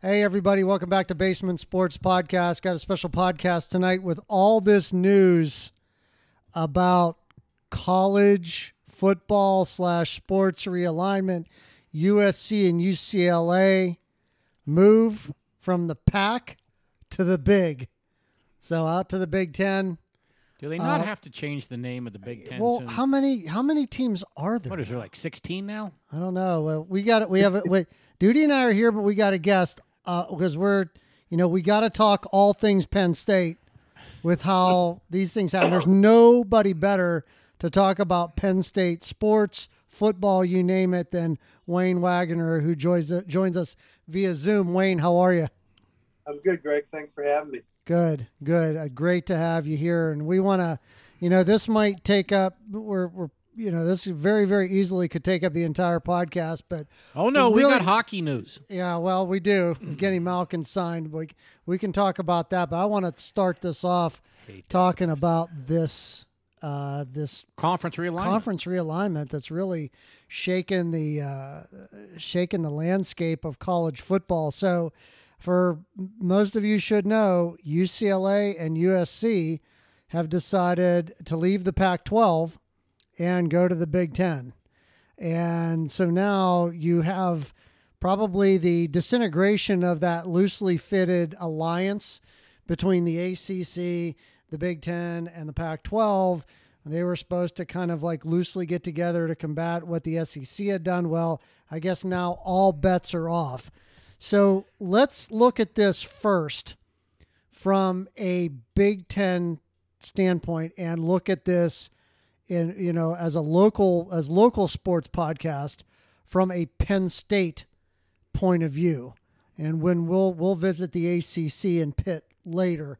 Hey, everybody, welcome back to Basement Sports Podcast. Got a special podcast tonight with all this news about college football slash sports realignment. USC and UCLA move from the Pac to the big. So out to the Big Ten. Do they not Uh, have to change the name of the Big Ten Well, soon? how many how many teams are there? what is there like 16 now? I don't know. Well, we got it. We have it. Wait, Duty and I are here, but we got a guest uh, because we're, you know, we got to talk all things Penn State with how these things happen. There's nobody better to talk about Penn State sports, football, you name it, than Wayne Wagner, who joins joins us via Zoom. Wayne, how are you? I'm good, Greg. Thanks for having me. Good, good. Uh, great to have you here. And we want to, you know, this might take up. We're, we're, you know, this very, very easily could take up the entire podcast. But Oh no, we Really- got hockey news. yeah, well, we do. Getting Malkin signed, we we can talk about that. But I want to start this off talking about this uh, this Conference realignment. conference realignment that's really shaken the uh, shaken the landscape of college football. So, for most of you should know, UCLA and USC have decided to leave the Pac-12 and go to the Big Ten, and so now you have probably the disintegration of that loosely fitted alliance between the ACC, the Big Ten, and the Pac 12. They were supposed to kind of like loosely get together to combat what the SEC had done. Well, I guess now all bets are off. So let's look at this first from a Big Ten standpoint and look at this in you know as a local as local sports podcast from a Penn State point of view. And when we'll we'll visit the ACC and Pitt later,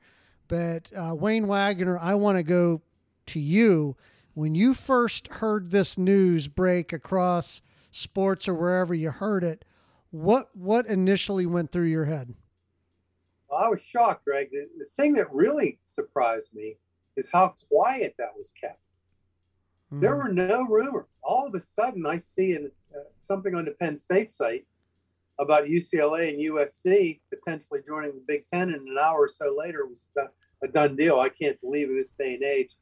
but uh, Wayne Wagner, I want to go to you. When you first heard this news break across sports or wherever you heard it, what what initially went through your head? Well, I was shocked, Greg. The, the thing that really surprised me is how quiet that was kept. There Mm-hmm. were no rumors. All of a sudden, I see in, uh, something on the Penn State site about UCLA and USC potentially joining the Big Ten, and an hour or so later, it was a done deal. I can't believe in this day and age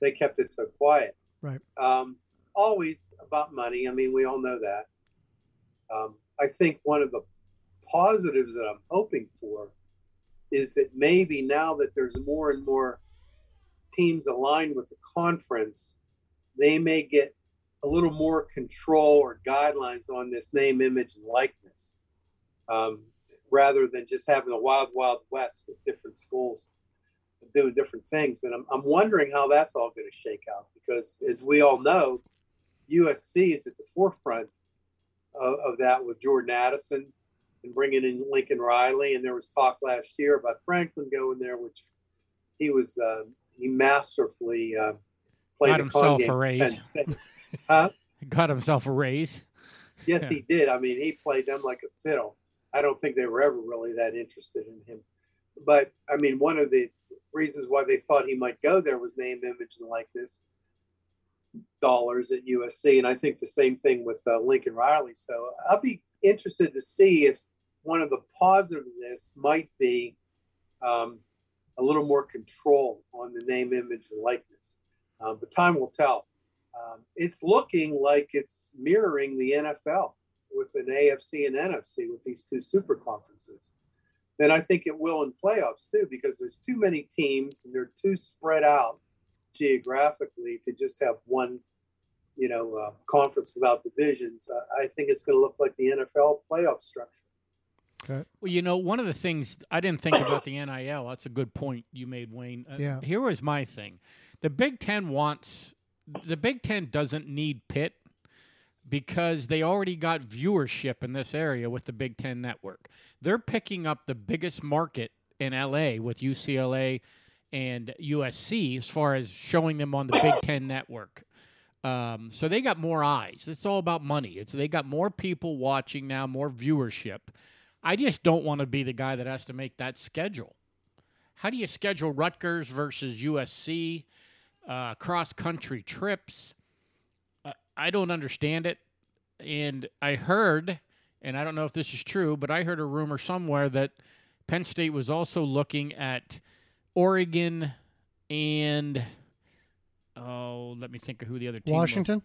they kept it so quiet. Right. Um, always about money. I mean, we all know that. Um, I think one of the positives that I'm hoping for is that maybe now that there's more and more teams aligned with the conference, they may get a little more control or guidelines on this name, image, and likeness, um, rather than just having a wild, wild west with different schools doing different things. And I'm, I'm wondering how that's all going to shake out because, as we all know, USC is at the forefront of, of that with Jordan Addison and bringing in Lincoln Riley. And there was talk last year about Franklin going there, which he was uh, he masterfully uh, played Got himself a raise. Huh? Got himself a raise. Yes, Yeah. he did. I mean, he played them like a fiddle. I don't think they were ever really that interested in him. But I mean, one of the reasons why they thought he might go there was name, image, and likeness dollars at USC, and I think the same thing with uh, Lincoln Riley. So I'll be interested to see if one of the this might be um, a little more control on the name, image, and likeness. Um, but time will tell. Um, it's looking like it's mirroring the NFL with an AFC and NFC with these two super conferences. Then I think it will in playoffs too, because there's too many teams and they're too spread out geographically to just have one, you know, uh, conference without divisions. Uh, I think it's going to look like the NFL playoff structure. Okay. Well, you know, one of the things I didn't think about the NIL. That's a good point you made, Wayne. Uh, Yeah. Here was my thing: the Big Ten wants the Big Ten doesn't need Pitt because they already got viewership in this area with the Big Ten network. They're picking up the biggest market in LA with UCLA and USC as far as showing them on the Big Ten network. Um, so they got more eyes. It's all about money. It's they got more people watching now, more viewership. I just don't want to be the guy that has to make that schedule. How do you schedule Rutgers versus USC, uh, cross country trips? Uh, I don't understand it. And I heard, and I don't know if this is true, but I heard a rumor somewhere that Penn State was also looking at Oregon and oh, let me think of who the other team was. Washington.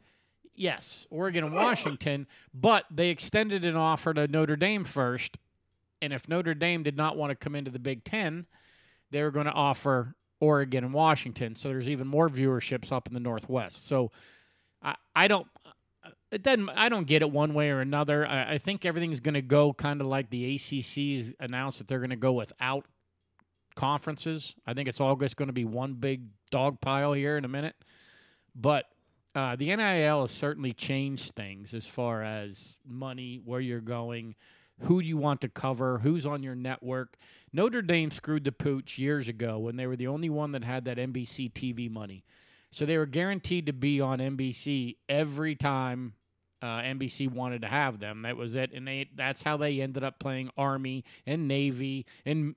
Yes, Oregon and Washington, but they extended an offer to Notre Dame first, and if Notre Dame did not want to come into the Big Ten, they were going to offer Oregon and Washington. So there's even more viewerships up in the Northwest. So I, I don't. It doesn't. I don't get it one way or another. I, I think everything's going to go kind of like the ACC's announced that they're going to go without conferences. I think it's all just going to be one big dog pile here in a minute. But uh, the NIL has certainly changed things as far as money, where you're going, who you want to cover, who's on your network. Notre Dame screwed the pooch years ago when they were the only one that had that NBC TV money. So they were guaranteed to be on NBC every time uh, NBC wanted to have them. That was it, and they that's how they ended up playing Army and Navy and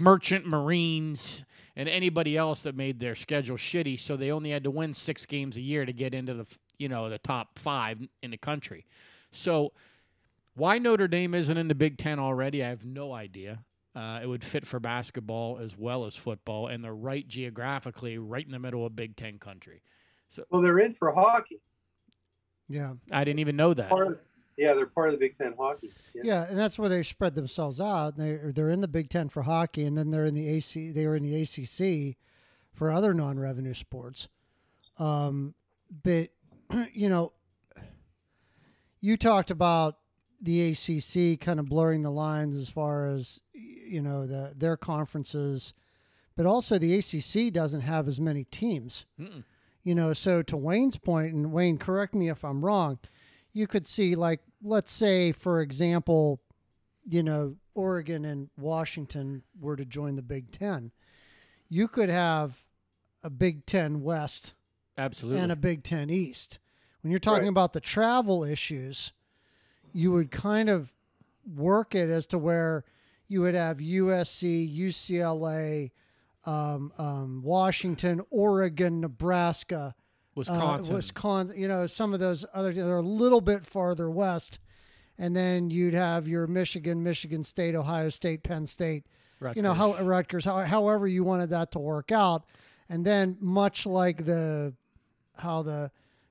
Merchant Marines and anybody else that made their schedule shitty. So they only had to win six games a year to get into the you know the top five in the country. So why Notre Dame isn't in the Big Ten already, I have no idea. Uh, it would fit for basketball as well as football, and they're right geographically, right in the middle of Big Ten country. So, Well, they're in for hockey. Yeah. I didn't even know that. Part of, yeah, they're part of the Big Ten hockey. Yeah, and that's where they spread themselves out. They they're in the Big Ten for hockey, and then they're in the AC. They were in the ACC for other non-revenue sports. Um, but you know, you talked about the ACC kind of blurring the lines as far as you know the their conferences, but also the ACC doesn't have as many teams. Mm-mm. You know, so to Wayne's point, and Wayne, correct me if I'm wrong. You could see, like, let's say, for example, you know, Oregon and Washington were to join the Big Ten. You could have a Big Ten West Absolutely. and a Big Ten East. When you're talking Right. about the travel issues, you would kind of work it as to where you would have USC, UCLA, um, um, Washington, Oregon, Nebraska, Wisconsin. uh, Wisconsin. You know, some of those other they're a little bit farther west, and then you'd have your Michigan, Michigan State, Ohio State, Penn State. You know how Rutgers. Rutgers, how, however you wanted that to work out, and then much like the how the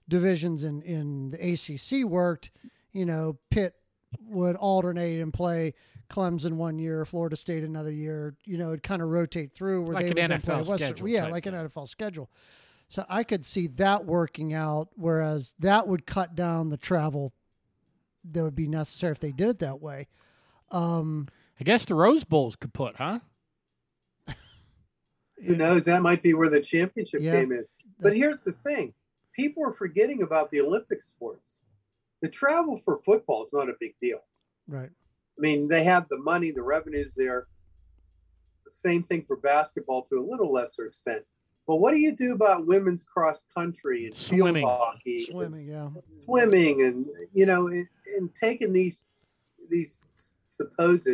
divisions in in the ACC worked, you know, Pitt would alternate and play Clemson one year, Florida State another year. You know, it'd kind of rotate through where Like they an would then NFL play Western- schedule Yeah, type like an. NFL schedule. So I could see that working out, whereas that would cut down the travel that would be necessary if they did it that way. Um, I guess the Rose Bowls could put, huh? Who knows? That might be where the championship Yeah. game is. But here's the thing people are forgetting about the Olympic sports. The travel for football is not a big deal. Right. I mean, they have the money, the revenues there. The same thing for basketball to a little lesser extent. But what do you do about women's cross country and Swimming. field hockey, Swimming, yeah. swimming, and you know, and, and taking these these supposed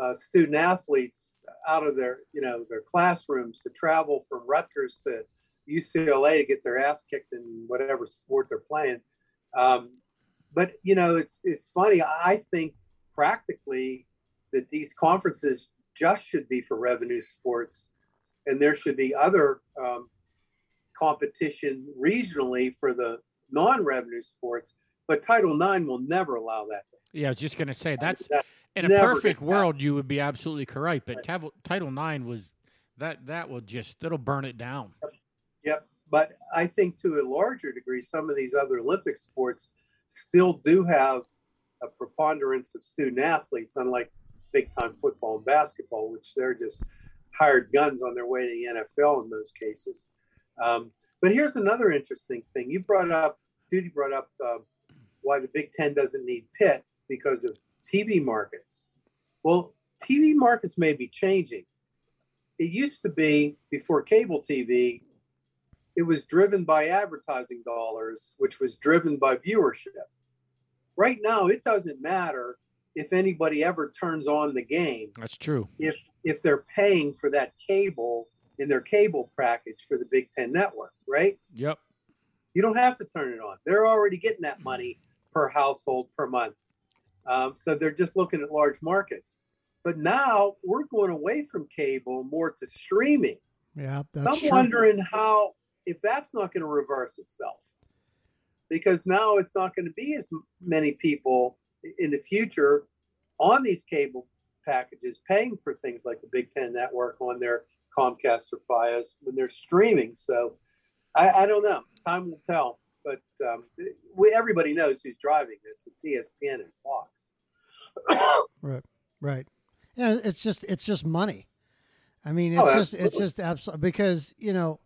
uh, student athletes out of their you know their classrooms to travel from Rutgers to UCLA to get their ass kicked in whatever sport they're playing. Um, but you know, it's it's funny. I think practically that these conferences just should be for revenue sports, and there should be other um, competition regionally for the non-revenue sports. But Title IX will never allow that. Yeah, I was just gonna say that's That- in a perfect world you would be absolutely correct, but Right. Title Nine was that that will just that'll burn it down. Yep. But I think to a larger degree, some of these other Olympic sports still do have a preponderance of student athletes, unlike big time football and basketball, which they're just hired guns on their way to the NFL in those cases. Um, but here's another interesting thing. You brought up, Duty brought up um, why the Big Ten doesn't need Pitt because of TV markets. Well, TV markets may be changing. It used to be before cable TV, it was driven by advertising dollars, which was driven by viewership. Right now, it doesn't matter if anybody ever turns on the game That's true. if if they're paying for that cable in their cable package for the Big Ten network, right? Yep. You don't have to turn it on. They're already getting that money per household per month. Um, so they're just looking at large markets. But now we're going away from cable more to streaming. Yeah, that's so I'm true. wondering how if that's not going to reverse itself, because now it's not going to be as many people in the future on these cable packages paying for things like the Big Ten Network on their Comcast or Fios when they're streaming. So I, I don't know. Time will tell. But um, we, everybody knows who's driving this. It's ESPN and Fox. right, right. Yeah, it's just it's just money. I mean, it's Oh, just it's just absolutely because you know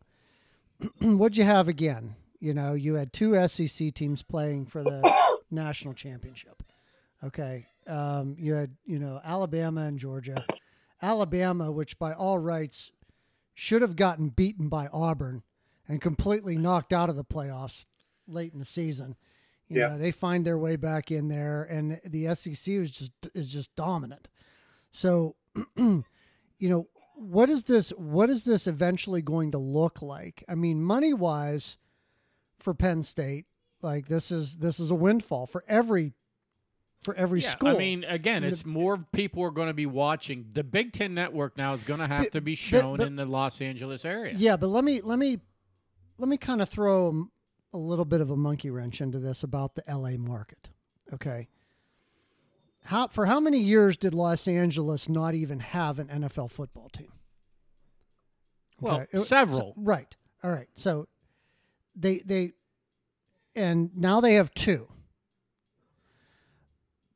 what'd you have again? You know, you had two SEC teams playing for the national championship. Okay, um, you had you know Alabama and Georgia. Alabama, which by all rights should have gotten beaten by Auburn and completely knocked out of the playoffs late in the season. You Yeah. know, they find their way back in there, and the SEC is just is just dominant. So, you know, what is this? What is this eventually going to look like? I mean, money wise, for Penn State, like this is this is a windfall for every for every Yeah, school. I mean, again, it's more people are going to be watching. The Big Ten Network now is going to have But- to be shown but- in the Los Angeles area. Yeah, but let me let me let me kind of throw a little bit of a monkey wrench into this about the LA market. Okay. How for how many years did Los Angeles not even have an NFL football team? Well, Okay, it- several. so- right. All right. So they they and now they have two.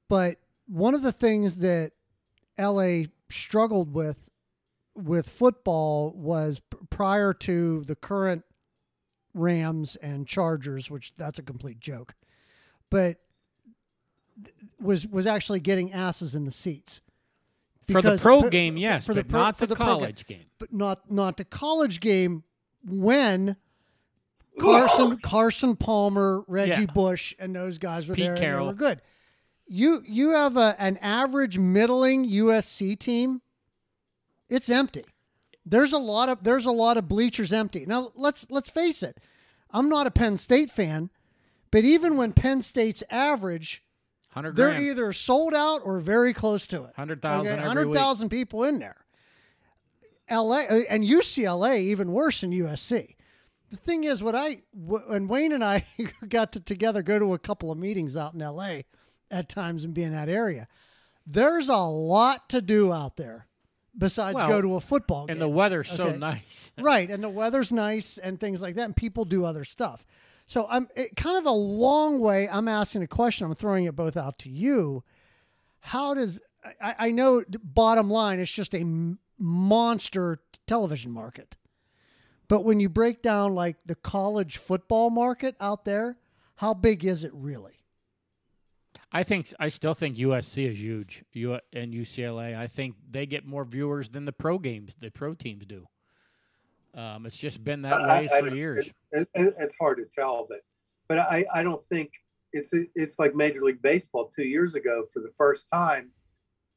But one of the things that LA struggled with with football was prior to the current Rams and Chargers, which that's a complete joke, but was was actually getting asses in the seats for the pro for- game, yes, for the but pro- not for the, the pro game. college game. but not not the college game when Carson Carson Palmer, Reggie Yeah. Bush, and those guys were Pete there and Carroll. they were good. You you have a an average middling USC team. It's empty. There's a lot of there's a lot of bleachers empty. Now let's let's face it. I'm not a Penn State fan, but even when Penn State's average, Hundred they're either sold out or very close to it. hundred thousand Okay, 100,000 people in there. LA uh, and UCLA even worse than USC. The thing is, what I when Wayne and I got to together go to a couple of meetings out in LA at times and be in that area, there's a lot to do out there besides Well, go to a football game. and the weather's so nice. right, and the weather's nice and things like that, and people do other stuff. So I'm it, kind of a long way. I'm asking a question. I'm throwing it both out to you. How does I, I know? Bottom line, it's just a monster television market. But when you break down like the college football market out there, how big is it really? I think I still think USC is huge. U and UCLA. I think they get more viewers than the pro games, the pro teams do. Um, it's just been that way I for don't- years. It, it, it's hard to tell, but but I, I don't think it's it's like Major League Baseball two years ago for the first time.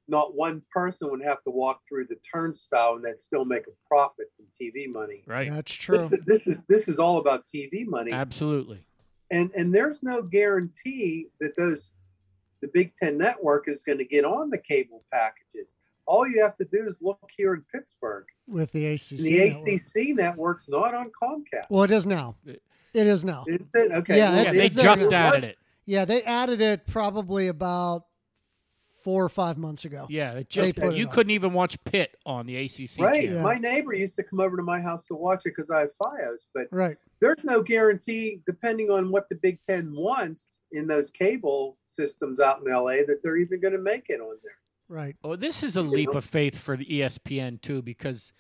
Not one person would have to walk through the turnstile and they'd still make a profit from TV money. Right. That's true. This, this is this is all about TV money, Absolutely. and and there's no guarantee that those the Big Ten Network is going to get on the cable packages. All you have to do is look here in Pittsburgh. With the ACC. And the network. ACC network's not on Comcast. Well, it is now. It is now. Is it? Okay. Yeah, well, Yeah, they it's it- there just added it. Yeah, they added it probably about four or five months ago. Yeah, it They just put you on. couldn't even watch Pitt on the ACC Right. Yeah. My neighbor used to come over to my house to watch it because I have FiOS, but Right. there's no guarantee, depending on what the Big Ten wants in those cable systems out in LA, that they're even going to make it on there. Right. Oh, this is a leap of faith for the ESPN too, because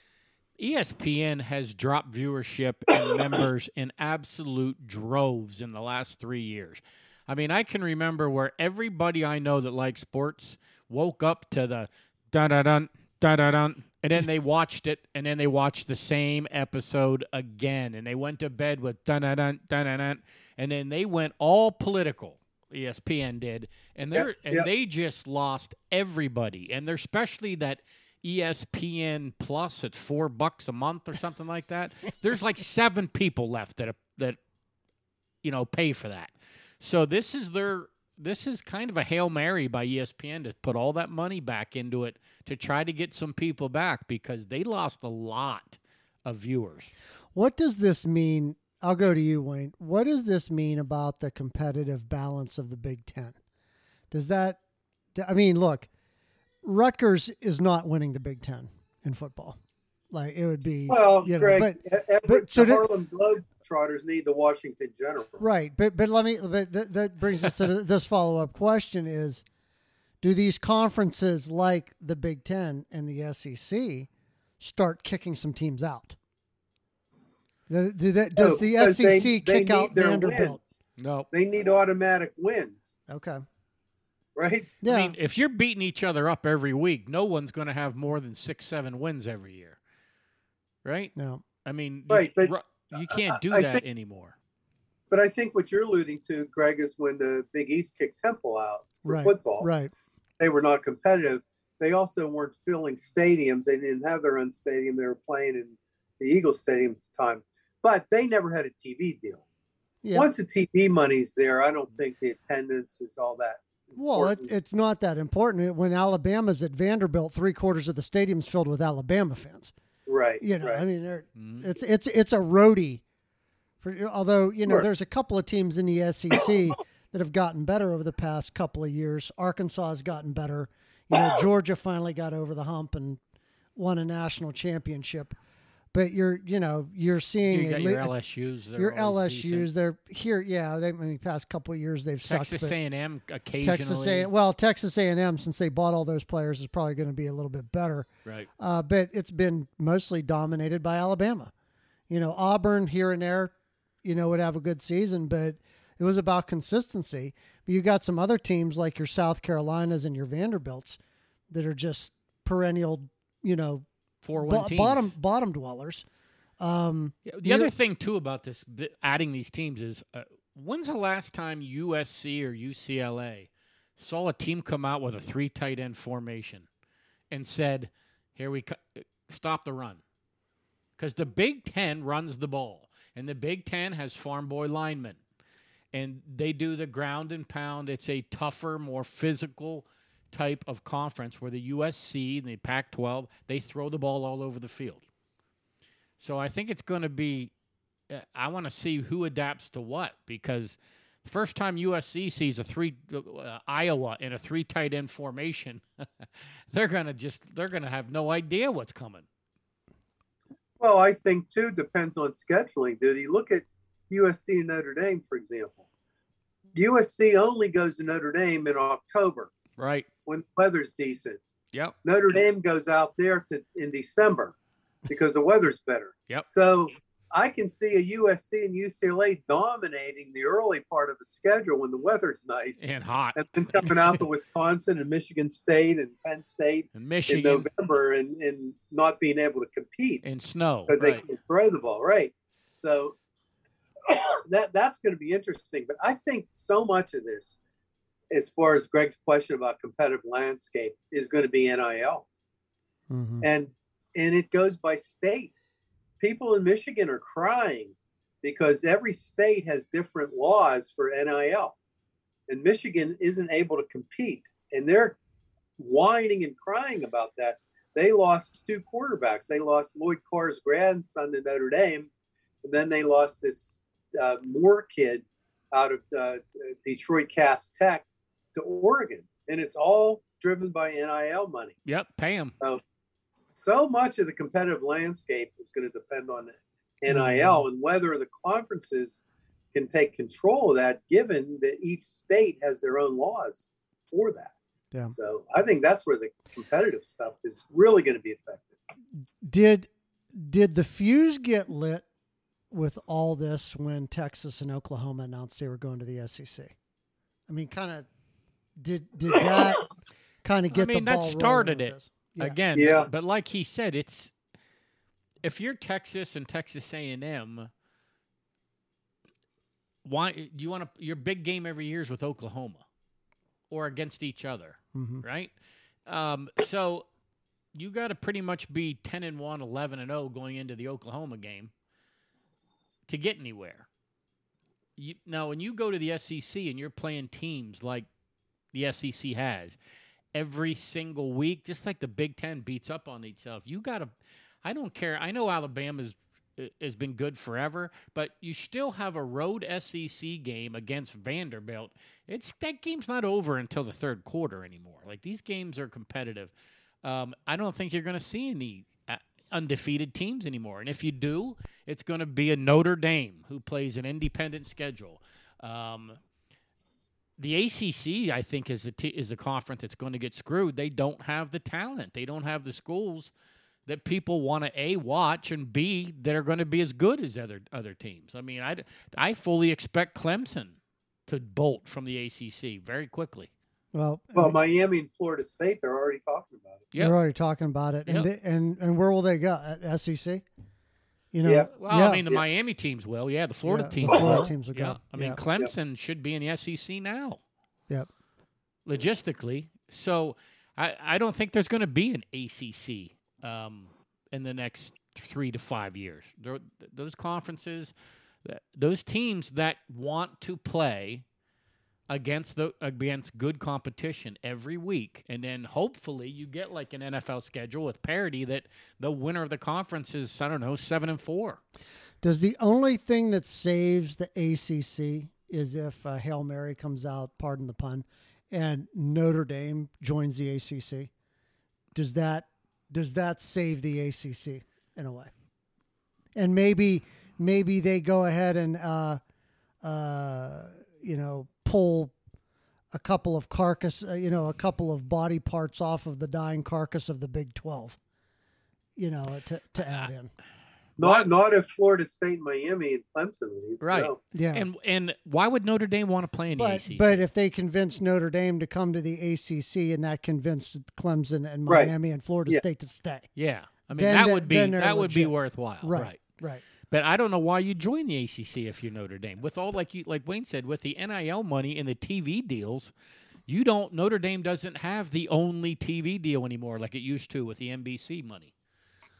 ESPN has dropped viewership and members in absolute droves in the last three years. I mean, I can remember where everybody I know that likes sports woke up to the dun dun dun dun dun dun, and then they watched it, and then they watched the same episode again, and they went to bed with dun dun dun dun dun, dun and then they went all political. ESPN did, and they're Yep, and yep. they just lost everybody, and they're especially that ESPN Plus at four bucks a month or something like that. There's like seven people left that that you know pay for that. So this is their this is kind of a hail mary by ESPN to put all that money back into it to try to get some people back because they lost a lot of viewers. What does this mean? I'll go to you, Wayne. What does this mean about the competitive balance of the Big Ten? Does that, I mean, look, Rutgers is not winning the Big Ten in football. Like it would be, Well, you know, Greg, but every- but so the Harlem Globetrotters need the Washington Generals. right. But but let me. But that, that brings us to this follow up question: Is do these conferences like the Big Ten and the SEC start kicking some teams out? The- do that- No, does the SEC they kick need out their Vanderbilt? wins. No. They need automatic wins, Okay. right? Yeah. I mean, if you're beating each other up every week, no one's going to have more than six, seven wins every year, right? no. I mean, Right, you, but you can't do I that think- anymore. But I think what you're alluding to, Greg, is when the Big East kicked Temple out for Right. football. Right. They were not competitive. They also weren't filling stadiums. They didn't have their own stadium. They were playing in the Eagles Stadium at the time. But they never had a TV deal. Yeah. Once the TV money's there, I don't think the attendance is all that. Well, it, it's not that important. When Alabama's at Vanderbilt, three quarters of the stadium's filled with Alabama fans. right. You know, right. I mean, they're, Mhm. it's it's it's a roadie. For, although you know, Sure. there's a couple of teams in the SEC that have gotten better over the past couple of years. Arkansas has gotten better. You know, Georgia finally got over the hump and won a national championship. But you're, you know, you're seeing You got your LSU's. they're your LSU's. decent. They're here, yeah. They, I mean, past couple of years they've Texas sucked. A&M occasionally. Texas A well Texas A and M since they bought all those players is probably going to be a little bit better, Right. uh, but it's been mostly dominated by Alabama. You know Auburn here and there, you know would have a good season, but it was about consistency. But you got some other teams like your South Carolinas and your Vanderbilts that are just perennial, you know, Four bo- one teams. bottom bottom dwellers. Um, Yeah, The other thing too about this adding these teams is uh, when's the last time USC or UCLA saw a team come out with a three tight end formation and said, "Here we co- stop the run," because the Big Ten runs the ball, and the Big Ten has farm boy linemen, and they do the ground and pound. It's a tougher, more physical type of conference where the USC and the Pac-12 they throw the ball all over the field. So I think it's going to be. uh, I want to see who adapts to what because the first time USC sees a three uh, Iowa in a three tight end formation, they're gonna just they're gonna have no idea what's coming. Well, I think too depends on scheduling. Did he look at USC and Notre Dame, for example? USC only goes to Notre Dame in October Right. when the weather's decent. Yep. Notre Dame goes out there to in December because the weather's better. Yep. So I can see a USC and UCLA dominating the early part of the schedule when the weather's nice, And hot. and then coming out to Wisconsin and Michigan State and Penn State And Michigan. in November and, and not being able to compete in snow. because Right. they can't throw the ball, right? So that that's going to be interesting. But I think so much of this, as far as Greg's question about competitive landscape, is going to be NIL, mhm. and and it goes by state. People in Michigan are crying because every state has different laws for NIL, and Michigan isn't able to compete, and they're whining and crying about that. They lost two quarterbacks. They lost Lloyd Carr's grandson to Notre Dame, and then they lost this uh, Moore kid out of uh, Detroit Cass Tech to Oregon, and it's all driven by NIL money. Yep. Pay them. So so much of the competitive landscape is going to depend on NIL Mhm. and whether the conferences can take control of that, given that each state has their own laws for that. Yeah. So I think that's where the competitive stuff is really going to be affected. Did did the fuse get lit with all this when Texas and Oklahoma announced they were going to the SEC? I mean, kind of did did that kind of get I mean, the that ball rolling started it. Yeah. Again, Yeah. but like he said, it's if you're Texas and Texas A&M, why do you want to your big game every year is with Oklahoma or against each other, Mhm. right? Um, so you got to pretty much be 10 and 1, 11 and 0 going into the Oklahoma game to get anywhere. you, now when you go to the SEC and you're playing teams like the SEC has every single week, just like the Big Ten beats up on itself, you got to. I don't care. I know Alabama's uh, has been good forever, but you still have a road SEC game against Vanderbilt. It's that game's not over until the third quarter anymore. Like these games are competitive. Um, I don't think you're going to see any uh, undefeated teams anymore. And if you do, it's going to be a Notre Dame who plays an independent schedule. Um, the ACC, I think, is the t- is the conference that's going to get screwed. They don't have the talent. They don't have the schools that people want to a watch and b that are going to be as good as other other teams. I mean, I I fully expect Clemson to bolt from the ACC very quickly. Well, Well, Miami and Florida State, they're already talking about it. Yep. they're already talking about it, and they, and and where will they go? At SEC? You know, Yeah. Well, yeah. I mean, the Yeah. Miami teams will. Yeah, the Florida Yeah, the teams. Florida will. teams will go. Yeah, I mean, Yeah. Clemson should be in the SEC now. Yep. Logistically, so I I don't think there's going to be an ACC um, in the next three to five years. There, those conferences, those teams that want to play against the against good competition every week and then hopefully you get like an NFL schedule with parity that the winner of the conference is I don't know 7 and 4. Does the only thing that saves the ACC is if uh, Hail Mary comes out, pardon the pun, and Notre Dame joins the ACC? Does that does that save the ACC in a way? And maybe maybe they go ahead and uh, uh, you know pull a couple of carcass, uh, you know, a couple of body parts off of the dying carcass of the Big Twelve, you know, to to add in. Not not if Florida State, Miami, and Clemson leave. Right. No. Yeah. And and why would Notre Dame want to play in the But, ACC? but if they convince Notre Dame to come to the ACC and that convinced Clemson and Right. Miami and Florida Yeah. State to stay, yeah, I mean then that they- would be then they're that would be worthwhile, Right. right. right? But I don't know why you join the ACC if you're Notre Dame. With all like you like Wayne said, with the NIL money and the TV deals, you don't Notre Dame doesn't have the only TV deal anymore like it used to with the NBC money.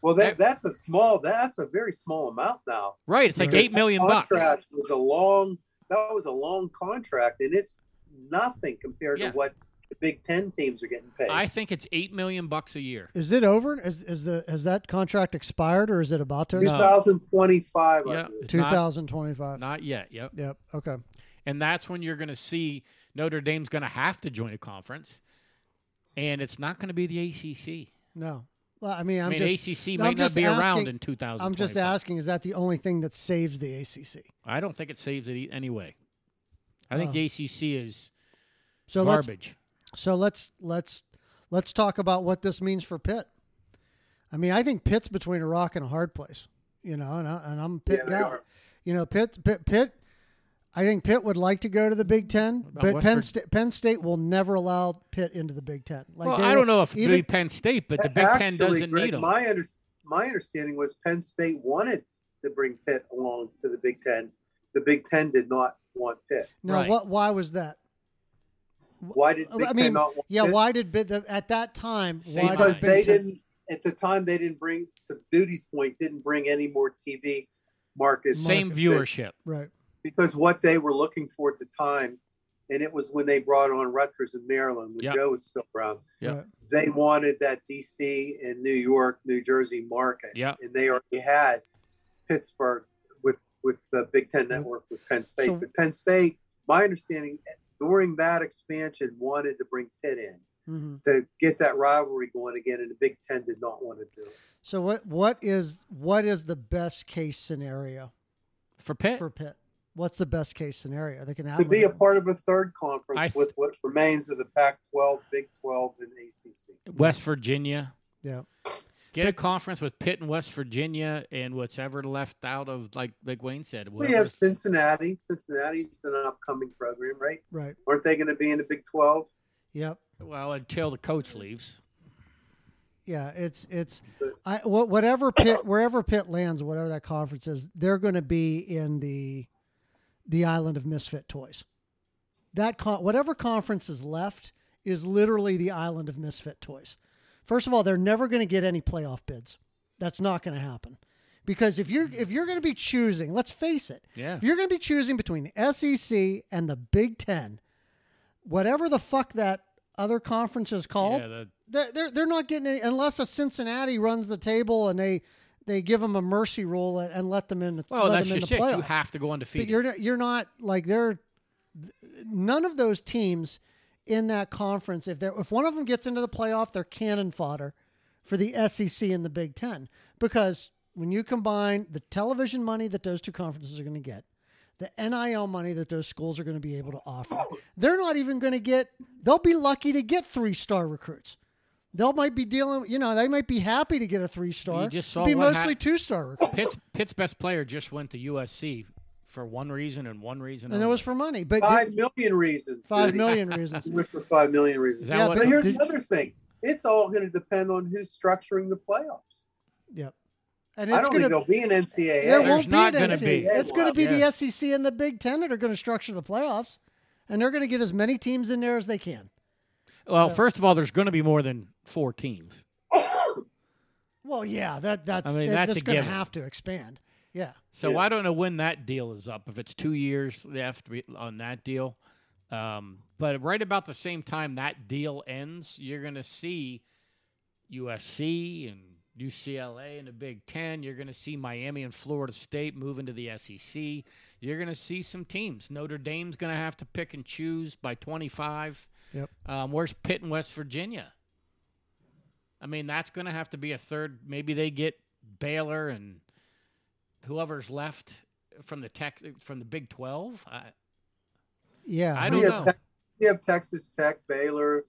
Well, that that's a small. That's a very small amount now. Right, it's like Because eight million bucks. Contract was a long. That was a long contract, and it's nothing compared Yeah. to what the Big Ten teams are getting paid. I think it's eight million bucks a year. Is it over? Is is the has that contract expired or is it about to? No. expire? 2025. I Yeah. believe. Not- 2025. Not yet. Yep. Yep. Okay. And that's when you're going to see Notre Dame's going to have to join a conference, and it's not going to be the ACC. No. Well, I mean, i I'm mean, just ACC I'm not just be around asking- in 2000. I'm just asking, is that the only thing that saves the ACC? I don't think it saves it e- anyway. I think Oh. the ACC is So let's garbage. So let's let's let's talk about what this means for Pitt. I mean, I think Pitt's between a rock and a hard place. You know, and, I, and I'm a Pitt Yeah, guy. You know, Pitt, Pitt, Pitt. I think Pitt would like to go to the Big Ten, but West Penn, Vir- State Penn State will never allow Pitt into the Big Ten. Like well, I don't know if even- it'd Penn State, but the Big Actually, Ten doesn't Greg, need them. My under, my understanding was Penn State wanted to bring Pitt along to the Big Ten. The Big Ten did not want Pitt. No, Right. what? Why was that? Why did I mean, Ten not want Yeah, Pitt? why did Big at that time? Same why did Because Big they Ten- didn't at the time. They didn't bring to Duty's point. Didn't bring any more TV markets. Same Marcus viewership. Right. because what they were looking for at the time, and it was when they brought on Rutgers in Maryland when Yeah. Joe was still around. Yeah. Right. They wanted that DC and New York, New Jersey market. Yeah. and they already had Pittsburgh with with the Big Ten network with Penn State. So- but Penn State, my understanding during that expansion, wanted to bring Pitt in hmm to get that rivalry going again, and the Big Ten did not want to do it. So what? What is what is the best case scenario For Pitt, for Pitt? What's the best case scenario they can have? To be a part of a third conference th- with what remains of the Pac-12, Big 12, and ACC. West Virginia. Yeah. Get a conference with Pitt and West Virginia and what's ever left out of like like Wayne said. We have whatever's- Cincinnati. Cincinnati's an upcoming program, right? Right. Aren't they going to be in the Big 12? Yep. well until the coach leaves. Yeah. It's it's I whatever Pitt wherever Pitt lands, whatever that conference is, they're going to be in the the island of misfit toys. That con- whatever conference is left is literally the island of misfit toys. First of all, they're never going to get any playoff bids. That's not going to happen Because if you're if you're going to be choosing, let's face it, Yeah. if you're going to be choosing between the SEC and the Big Ten, whatever the fuck that other conference is called, Yeah, the, they're, they're they're not getting any unless a Cincinnati runs the table and they they give them a mercy rule and, let them in. The, well, that's them just the it. You have to go But undefeated. you're not- you're not like they're none of those teams in that conference. If if one of them gets into the playoff, they're cannon fodder for the SEC and the Big Ten because when you combine the television money that those two conferences are going to get. The NIL money that those schools are going to be able to offer. They're not even going to get, they'll be lucky to get three star recruits. They'll might be dealing, you know, they might be happy to get a three star. You just saw be mostly hap- two star recruits. Pitt's, Pitt's best player just went to USC for one reason and one reason. And it was for money. But Five million reasons. five Goody. million reasons. He went for five million reasons. Yeah, what? But here's Did- the other thing. It's all going to depend on who's structuring the playoffs. Yep. And I don't going think there'll be an NCAA. there won't not be an gonna NCAA. be. It's going to be Yeah. the SEC and the Big Ten that are going to structure the playoffs, and they're going to get as many teams in there as they can. well, first of all, there's going to be more than four teams. Well, yeah, that that's I mean, that- that's a going to have to expand. Yeah. So Yeah. I don't know when that deal is up. If it's two years left on that deal, um, but right about the same time that deal ends, you're going to see USC and UCLA in the Big Ten. You're going to see Miami and Florida State move into the SEC. You're going to see some teams. Notre Dame's going to have to pick and choose by 25. Yep. Um, where's Pitt and West Virginia? I mean, that's going to have to be a third. Maybe they get Baylor and whoever's left from the Tex from the Big Twelve. I, Yeah. I don't have, know. Tex- we have Texas Tech, Baylor,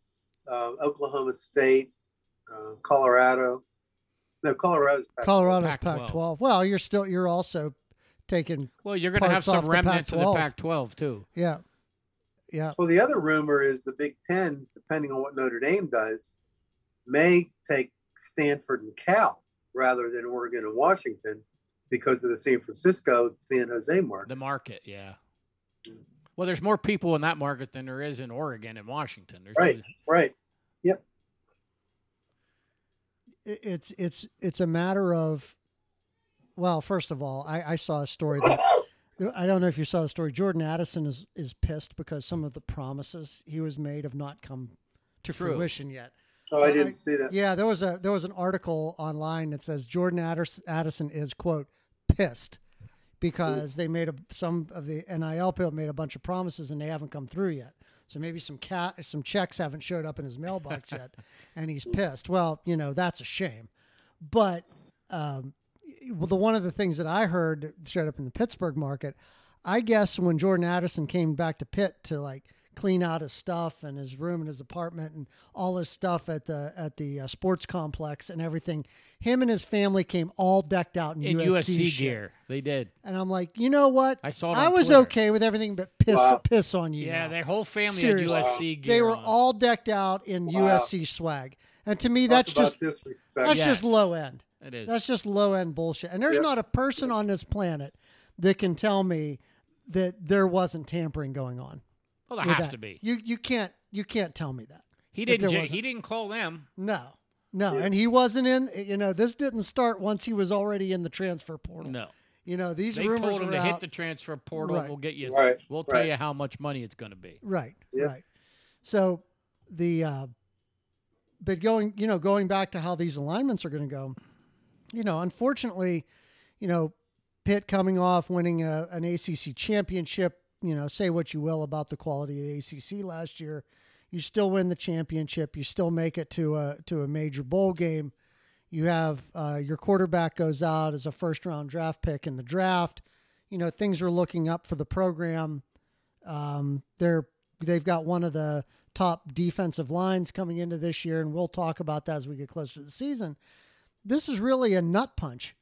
uh, Oklahoma State, uh, Colorado. No, Colorado's Pac- Colorado's Pac-12. Pac-12. Well, you're still you're also taking well, you're going to have Parts off some the remnants of the Pac-12. Pac-12 too. yeah, yeah. Well, the other rumor is the Big Ten, depending on what Notre Dame does, may take Stanford and Cal rather than Oregon and Washington because of the San Francisco San Jose market. The market, yeah. Well, there's more people in that market than there is in Oregon and Washington. There's Right. Right. It- It's it's it's a matter of, well, first of all, I, I saw a story that I don't know if you saw the story. Jordan Addison is is pissed because some of the promises he was made have not come to True. fruition yet. Oh, I didn't I- see that. Yeah, there was a there was an article online that says Jordan Addis- Addison is quote pissed because they made a some of the NIL people made a bunch of promises and they haven't come through yet. So maybe some cat some checks haven't showed up in his mailbox yet, and he's pissed. Well, you know that's a shame, but um, well, the one of the things that I heard that showed up in the Pittsburgh market, I guess when Jordan Addison came back to Pitt to like clean out his stuff and his room and his apartment and all his stuff at the at the uh, sports complex and everything, him and his family came all decked out in, in USC, USC gear. They did. And I'm like, you know what? I saw it I was Twitter. okay with everything but piss Wow. piss on you. Yeah, now. their whole family Seriously. had USC gear. they were on. all decked out in Wow. USC swag. And to me, Talk that's just disrespect. that's Yes. just low end. It is. That's just low end bullshit. And there's Yep. not a person on this planet that can tell me that there wasn't tampering going on. Well, there has that. to be. You you can't you can't tell me that. He But didn't. there he didn't call them. No. No, Yeah. and he wasn't in. You know, this didn't start once he was already in the transfer portal. No. You know, these rumors. They rumors told him were to out. hit the transfer portal. Right. We'll get you. Right, We'll tell right. you how much money it's going to be. Right, Yep. right. So the uh but going, you know, going back to how these alignments are going to go, you know, unfortunately, you know, Pitt coming off winning a, an ACC championship, you know, say what you will about the quality of the ACC last year, you still win the championship, you still make it to a to a major bowl game. You have uh, your quarterback goes out as a first round draft pick in the draft. You know, things are looking up for the program. Um, they're they've got one of the top defensive lines coming into this year, and we'll talk about that as we get closer to the season. This is really a nut punch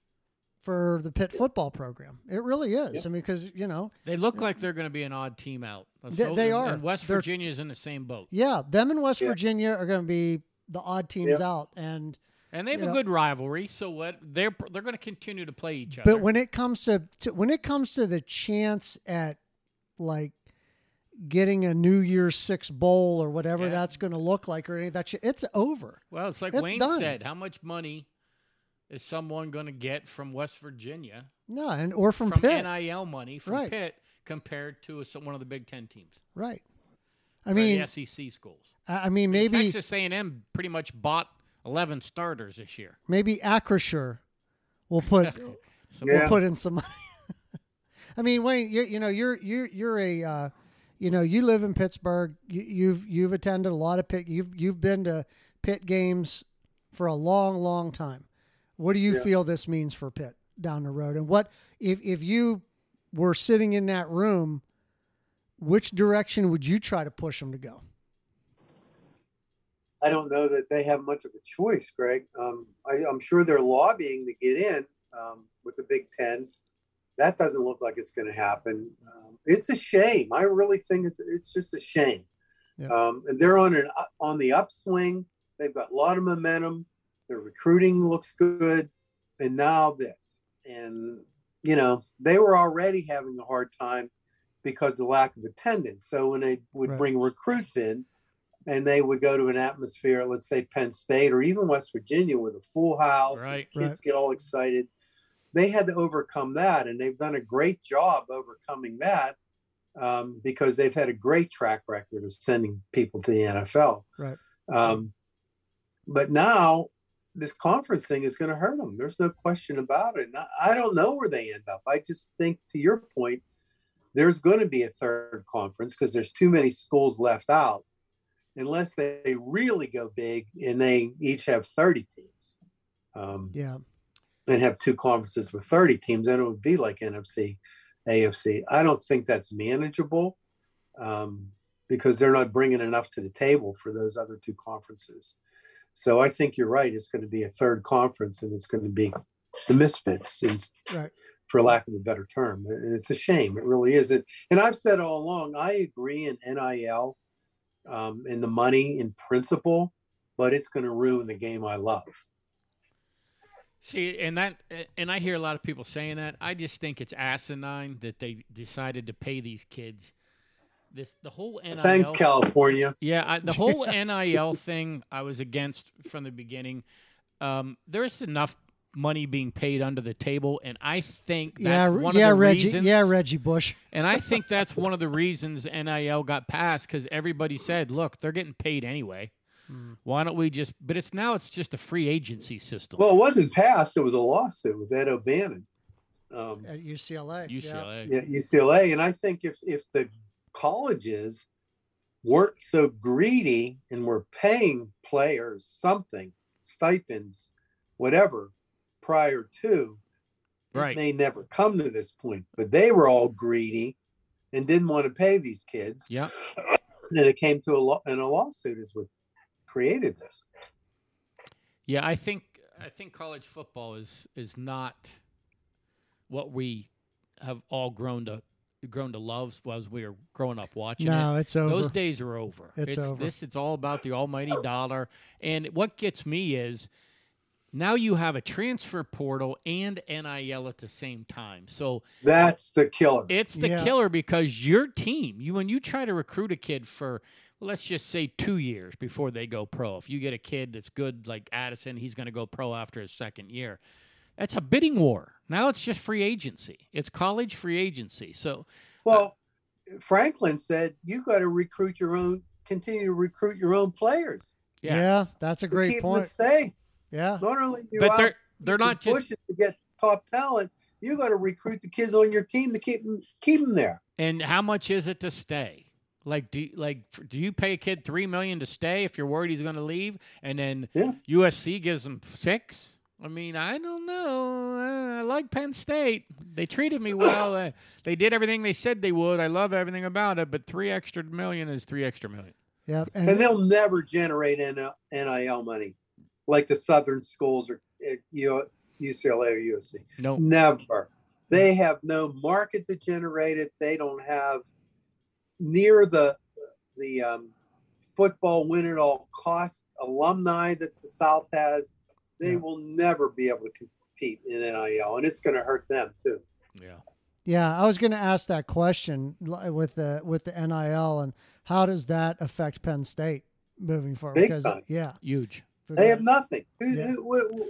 for the Pitt football program. It really is. Yep. I mean, because you know, They look like they're going to be an odd team out. They- they are. And West Virginia is in the same boat. yeah, them and West Yeah. Virginia are going to be the odd teams Yep. out, and And they have a know- good rivalry, so what they're they're going to continue to play each other. But when it comes to, to when it comes to the chance at like getting a New Year's Six bowl or whatever Yeah. that's going to look like or any of that shit, it's over. well, it's like it's Wayne done. said, how much money is someone going to get from West Virginia No, and or from, from, Pitt. NIL money from Right. Pitt compared to a, one of the Big Ten teams? right. I mean, the SEC schools. I I mean, maybe Texas A&M pretty much bought 11 starters this year. maybe Acrisure will put So we'll Yeah. put in some money. I mean, Wayne, you you know you're you're you're a uh, you know you live in Pittsburgh. You, you've you've attended a lot of Pitt. You've you've been to Pitt games for a long, long time. What do you Yeah. feel this means for Pitt down the road? And what if if you were sitting in that room? Which direction would you try to push them to go? I don't know that they have much of a choice, Greg. Um, I, I'm sure they're lobbying to get in um, with the Big Ten. That doesn't look like it's going to happen. Um, it's a shame. I really think it's it's just a shame. Yeah. Um, and they're on an on the upswing. They've got a lot of momentum. Their recruiting looks good, and now this. And you know they were already having a hard time because of the lack of attendance. So when they would Right. bring recruits in, and they would go to an atmosphere, let's say Penn State or even West Virginia with a full house, Right. kids Right. get all excited. They had to overcome that, and they've done a great job overcoming that um, because they've had a great track record of sending people to the NFL. Right. Um, but now this conference thing is going to hurt them. There's no question about it. And I- I don't know where they end up. I just think, to your point, there's going to be a third conference because there's too many schools left out unless they really go big and they each have 30 teams um, Yeah, and have two conferences with 30 teams then it would be like nfc afc i don't think that's manageable um, because they're not bringing enough to the table for those other two conferences so i think you're right it's going to be a third conference and it's going to be the misfits and Right. for lack of a better term And it's a shame it really is and, and i've said all along i agree in nil um, and the money in principle but it's going to ruin the game i love See, and that, and I hear a lot of people saying that. I just think it's asinine that they decided to pay these kids. This the whole NIL. thanks california Yeah, I, the whole NIL thing I was against from the beginning. Um, there's enough money being paid under the table, and I think that's yeah, one yeah, of the Reggie, reasons. yeah, Reggie Bush. And I think that's one of the reasons NIL got passed because everybody said, "Look, they're getting paid anyway. Hmm. Why don't we just?" But it's now it's just a free agency system. Well, it wasn't passed. It was a lawsuit with Ed O'Bannon, um, at UCLA. Yeah. UCLA. yeah, UCLA. And I think if if the colleges weren't so greedy and were paying players something, stipends, whatever, prior to, Right. it may never come to this point. But they were all greedy and didn't want to pay these kids. Yeah. And it came to a law and a lawsuit is what created this. Yeah, I think I think college football is is not what we have all grown to grown to love as we were growing up watching it. No, it's over. Those days are over. It's over. This it's all about the almighty dollar. And what gets me is now you have a transfer portal and NIL at the same time. So That's the killer. it's the Yeah. killer because your team, you when you try to recruit a kid for let's just say two years before they go pro. If you get a kid that's good like Addison, he's going to go pro after his second year. That's a bidding war. Now it's just free agency. It's college free agency. So uh, Well, Franklin said you got to recruit your own, continue to recruit your own players. yes. Yeah, that's a to great keep point. Them stay. Yeah, Not only you but out they're they're not just pushing to get top talent, you got to recruit the kids on your team to keep them keep them there. And how much is it to stay? Like do like do you pay a kid three million to stay if you're worried he's going to leave, and then Yeah. USC gives him six? I mean, I don't know. Uh, I like Penn State. They treated me well. Uh, they did everything they said they would. I love everything about it. But three extra million is three extra million. yeah, And, and, they'll never generate NIL NIL money like the Southern schools or UCLA or USC. No, Never. They have no market to generate it. They don't have near the the um, football win at all cost alumni that the South has. They Yeah. will never be able to compete in NIL, and it's going to hurt them too. yeah. yeah, I was going to ask that question with the with the NIL and how does that affect Penn State moving forward? Big time. yeah, Huge. They have nothing. Who, Yeah. who, who,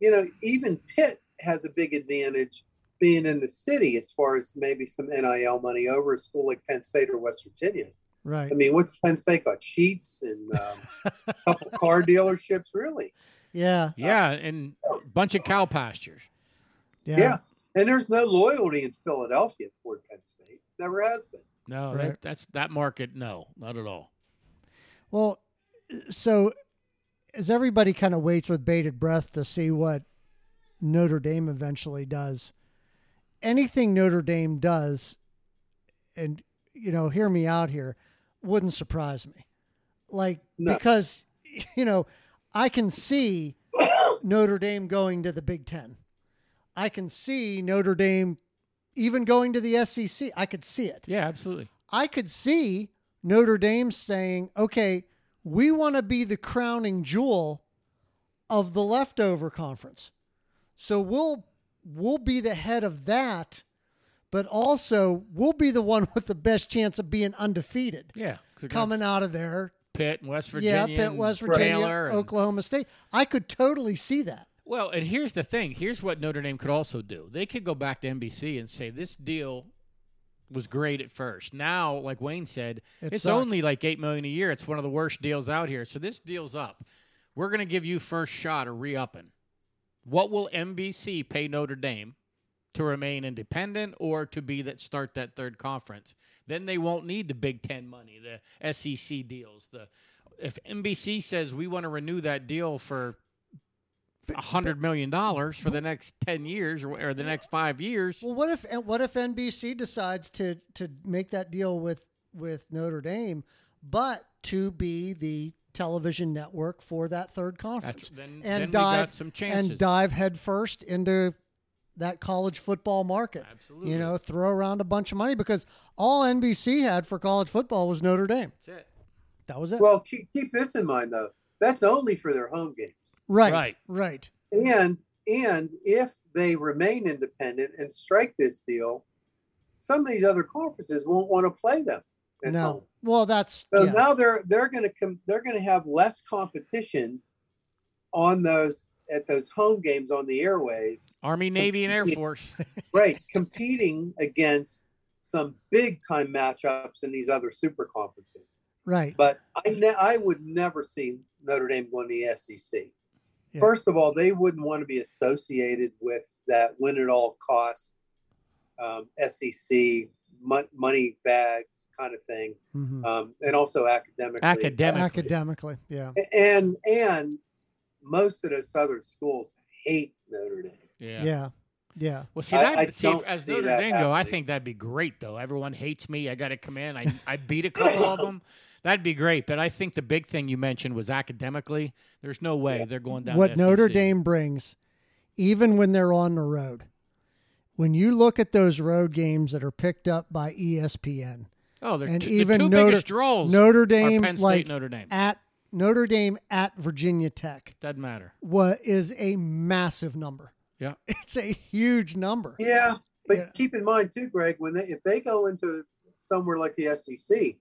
you know, even Pitt has a big advantage being in the city as far as maybe some NIL money over a school like Penn State or West Virginia. Right. I mean, what's Penn State got? Sheets and um, a couple car dealerships, really. Yeah. Yeah, and a bunch of cow pastures. Yeah. Yeah. And there's no loyalty in Philadelphia toward Penn State. Never has been. No, Right. that, that's that market. No, not at all. Well, so as everybody kind of waits with bated breath to see what Notre Dame eventually does, anything Notre Dame does, and you know, hear me out here, wouldn't surprise me. Like No. because you know, I can see Notre Dame going to the Big Ten. I can see Notre Dame even going to the SEC. I could see it. Yeah, absolutely. I could see Notre Dame saying, okay, we want to be the crowning jewel of the leftover conference. So we'll we'll be the head of that, but also we'll be the one with the best chance of being undefeated Yeah. coming out of there. Pitt, and West Virginia, yeah, Pitt, West Virginia, Baylor, Oklahoma State. I could totally see that. Well, and here's the thing. Here's what Notre Dame could also do. They could go back to NBC and say this deal was great at first. Now, like Wayne said, it's sucks. only like eight million a year. It's one of the worst deals out here. So this deal's up. We're going to give you first shot of re-upping. What will NBC pay Notre Dame to remain independent or to be that start that third conference? Then they won't need the Big Ten money, the SEC deals. The if NBC says we want to renew that deal for a hundred million dollars for the next ten years or, or the next five years, Well, what if what if NBC decides to to make that deal with with Notre Dame, but to be the television network for that third conference that's, then, and then dive some chances. and dive headfirst into that college football market. Absolutely, You know, throw around a bunch of money because all NBC had for college football was Notre Dame. that's it. That was it. Well, keep, keep this in mind, though. That's only for their home games. right, right. right, And and if they remain independent and strike this deal, some of these other conferences won't want to play them at No, home. well, that's So yeah. now they're they're going to come they're going to have less competition on those at those home games on the airways. Army, Navy, and Air Force. Right, competing against some big time matchups in these other super conferences. right. But I ne- I would never see Notre Dame going to the SEC. Yeah. First of all, they wouldn't want to be associated with that win at all costs um, SEC mon- money bags kind of thing, Mhm. um, and also academically. Academic. Academically, yeah, and and most of those southern schools hate Notre Dame. Yeah. yeah, yeah. Well, see, I- that, I see, as see Notre that Dame go, I think that'd be great, though. Everyone hates me. I got to come in. I, I beat a couple of them. That'd be great. But I think the big thing you mentioned was academically. There's no way Yeah. they're going down. what Notre SEC. Dame brings, even when they're on the road. When you look at those road games that are picked up by ESPN, Oh, they're and two, even the two Notre- biggest draws Notre are Dame, Penn State, like Notre Dame. at Notre Dame at Virginia Tech, Doesn't matter. what is a massive number. Yeah. It's a huge number. Yeah, but Yeah. keep in mind too, Greg, when they if they go into somewhere like the SEC,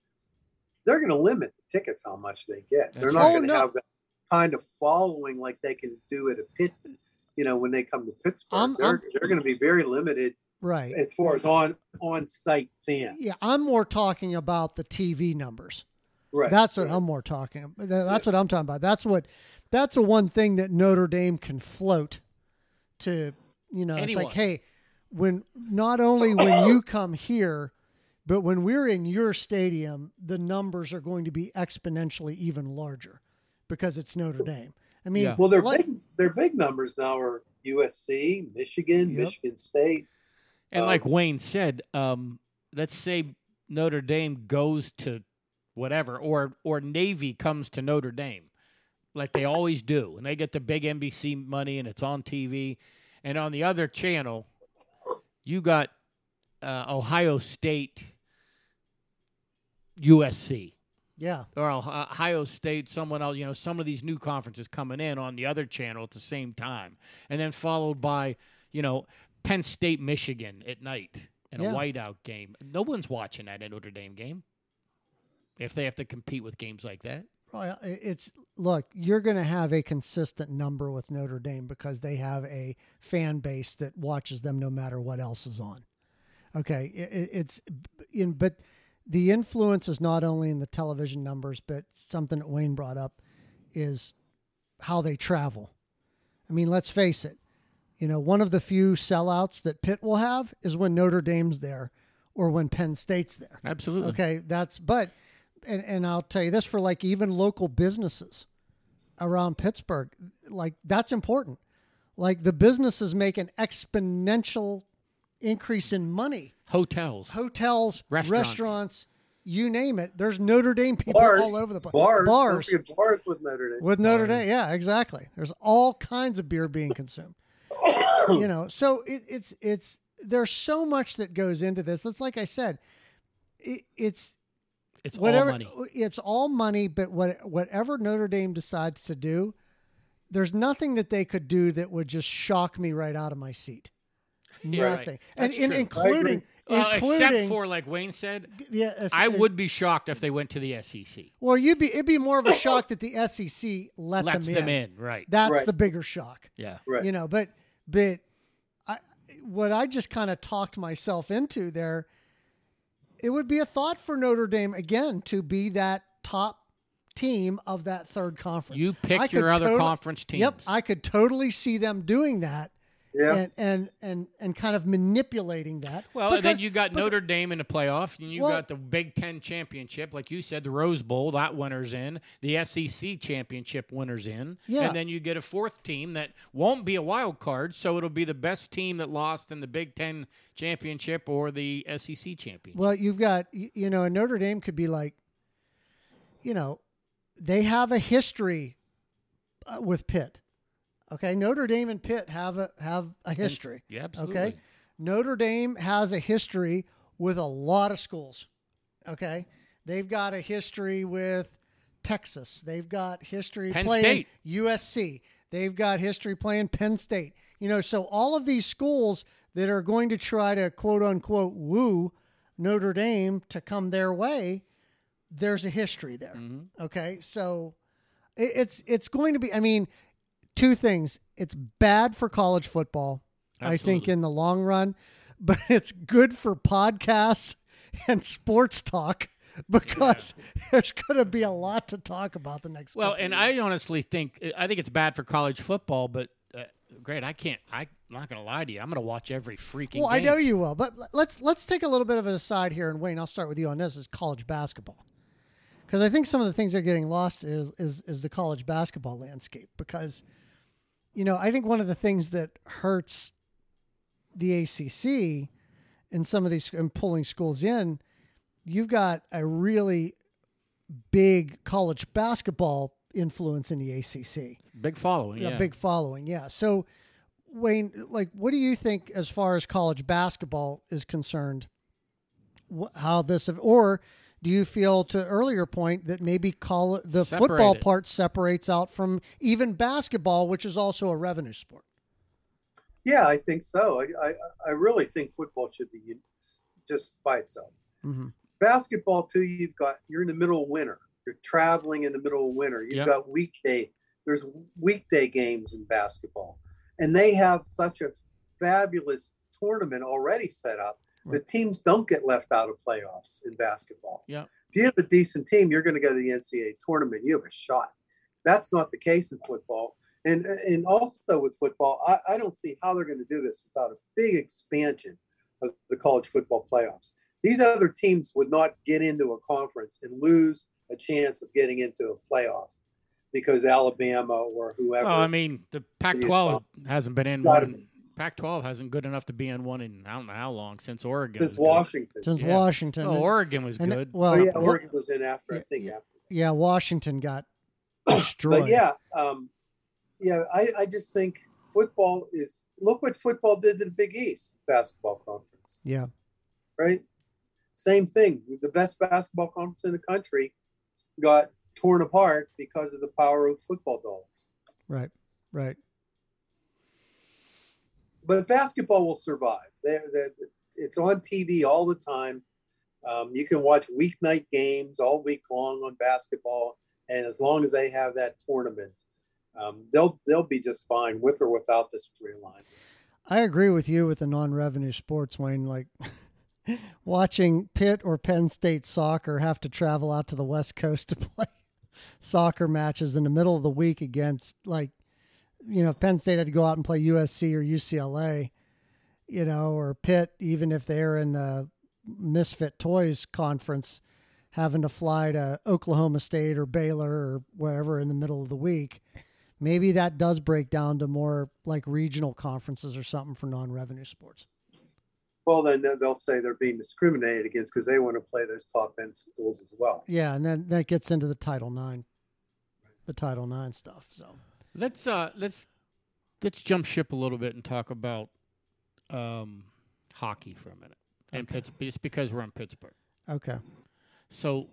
they're going to limit the tickets how much they get. they're not right. going to Oh, no. have that kind of following like they can do at a Pitt. You know, when they come to Pittsburgh, I'm- they're I'm- they're going to be very limited Right. as far as on on site fans. Yeah, I'm more talking about the TV numbers. Right. That's what right. I'm more talking about. That's what I'm talking about. That's what that's the one thing that Notre Dame can float to, you know, it's like, hey, when not only when you come here, but when we're in your stadium, the numbers are going to be exponentially even larger because it's Notre Dame. I mean, Yeah. Well, their like- big their big numbers now are USC, Michigan, Yep. Michigan State. And Um, like Wayne said, um, let's say Notre Dame goes to whatever, or or Navy comes to Notre Dame, like they always do, and they get the big NBC money, and it's on TV, and on the other channel, you got uh, Ohio State, USC, yeah, or Ohio State, someone else, you know, some of these new conferences coming in on the other channel at the same time, and then followed by, you know, Penn State, Michigan at night in Yeah. a whiteout game. No one's watching that in Notre Dame game if they have to compete with games like that. Well, it's look, you're going to have a consistent number with Notre Dame because they have a fan base that watches them no matter what else is on. Okay, it, it's in, but the influence is not only in the television numbers, but something that Wayne brought up is how they travel. I mean, let's face it. You know, one of the few sellouts that Pitt will have is when Notre Dame's there or when Penn State's there. Absolutely. Okay, that's but and and I'll tell you this for like even local businesses around Pittsburgh, like that's important. Like the businesses make an exponential increase in money. Hotels. Hotels, Restaurants. restaurants, you name it. There's Notre Dame people Bars, all over the place. bars, bars bars with Notre Dame. with Notre Bars. Dame. Yeah, exactly. There's all kinds of beer being consumed. you know, so it, it's it's there's so much that goes into this. It's like I said, it, it's It's whatever all money. Uh, it's all money but what whatever notre dame decides to do there's nothing that they could do that would just shock me right out of my seat Yeah, right. nothing and, and true. including Well, except for like Wayne said, yeah, uh, it's- I it's- would be shocked if they went to the SEC. well you'd be it'd be more of a shock that the sec let Lets them, them in. in, right? that's Right. the bigger shock Yeah. Right. you know but but i what i just kind of talked myself into there it would be a thought for notre dame again to be that top team of that third conference You pick your other tot- conference teams. Yep, I could totally see them doing that Yeah. and, and and and kind of manipulating that. Well, and then Because- you got but- Notre Dame in the playoff, and you Well- got the Big Ten championship, like you said, the Rose Bowl, that winner's in, the SEC championship winner's in, Yeah. and then you get a fourth team that won't be a wild card, so it'll be the best team that lost in the Big Ten championship or the SEC championship. Well, you've got you know, and Notre Dame could be like, you know, they have a history uh, with Pitt. Okay, Notre Dame and Pitt have a have a history. yeah, absolutely. Okay, Notre Dame has a history with a lot of schools. Okay, they've got a history with Texas. They've got history Penn playing State. USC. They've got history playing Penn State. You know, so all of these schools that are going to try to quote unquote woo Notre Dame to come their way, there's a history there. Mhm. Okay, so it's it's going to be. I mean, two things. It's bad for college football. I think in the long run, but it's good for podcasts and sports talk because there's going to be a lot to talk about the next. Well, and years. I honestly think I think it's bad for college football, but uh, great. I can't. I'm not going to lie to you. I'm going to watch every freaking. well, I know you will, but let's let's take a little bit of an aside here, and Wayne, I'll start with you on this: is college basketball, because I think some of the things that are getting lost is is is the college basketball landscape. Because, you know, I think one of the things that hurts the ACC and some of these and pulling schools in, you've got a really big college basketball influence in the ACC Big following. a Yeah. big following. Yeah. So, Wayne, like, what do you think as far as college basketball is concerned? Wh- How this, or do you feel to earlier point that maybe call the football Separated. part separates out from even basketball, which is also a revenue sport? Yeah, I think so. I, I, I really think football should be just by itself. Mm-hmm. Basketball too, you've got you're in the middle of winter. You're traveling in the middle of winter. You've Yep. got weekday. There's weekday games in basketball, and they have such a fabulous tournament already set up. The teams don't get left out of playoffs in basketball. Yep. If you have a decent team, you're going to go to the NCAA tournament. You have a shot. That's not the case in football. And and also with football, I, I don't see how they're going to do this without a big expansion of the college football playoffs. These other teams would not get into a conference and lose a chance of getting into a playoff because Alabama or whoever. Well, I mean, the Pac-12 hasn't been in one. Pac-12 hasn't good enough to be in one in I don't know how long since Oregon. since was. Washington. Since Yeah. Washington, Oh, Oregon was and- good. well, oh yeah, Oregon was in after I yeah, think yeah. after. yeah, Washington got destroyed. But yeah, um, yeah, I, I just think football is look what football did to the Big East basketball conference, yeah, right? Same thing. The best basketball conference in the country got torn apart because of the power of football dollars. right, right. But basketball will survive. They're, they're, it's on TV all the time. Um, you can watch weeknight games all week long on basketball. and as long as they have that tournament, um, they'll they'll be just fine with or without this realignment. I agree with you with the non-revenue sports, Wayne. Like watching Pitt or Penn State soccer have to travel out to the West Coast to play soccer matches in the middle of the week against like you know, if Penn State had to go out and play USC or UCLA, you know, or Pitt, even if they're in the Misfit Toys conference, having to fly to Oklahoma State or Baylor or wherever in the middle of the week, maybe that does break down to more like regional conferences or something for non-revenue sports. Well, then they'll say they're being discriminated against because they want to play those top end schools as well. Yeah, and then that gets into the Title IX, the Title IX stuff. So let's uh let's let's jump ship a little bit and talk about um, hockey for a minute, and Okay. Pittsburgh, just because we're in Pittsburgh. okay, So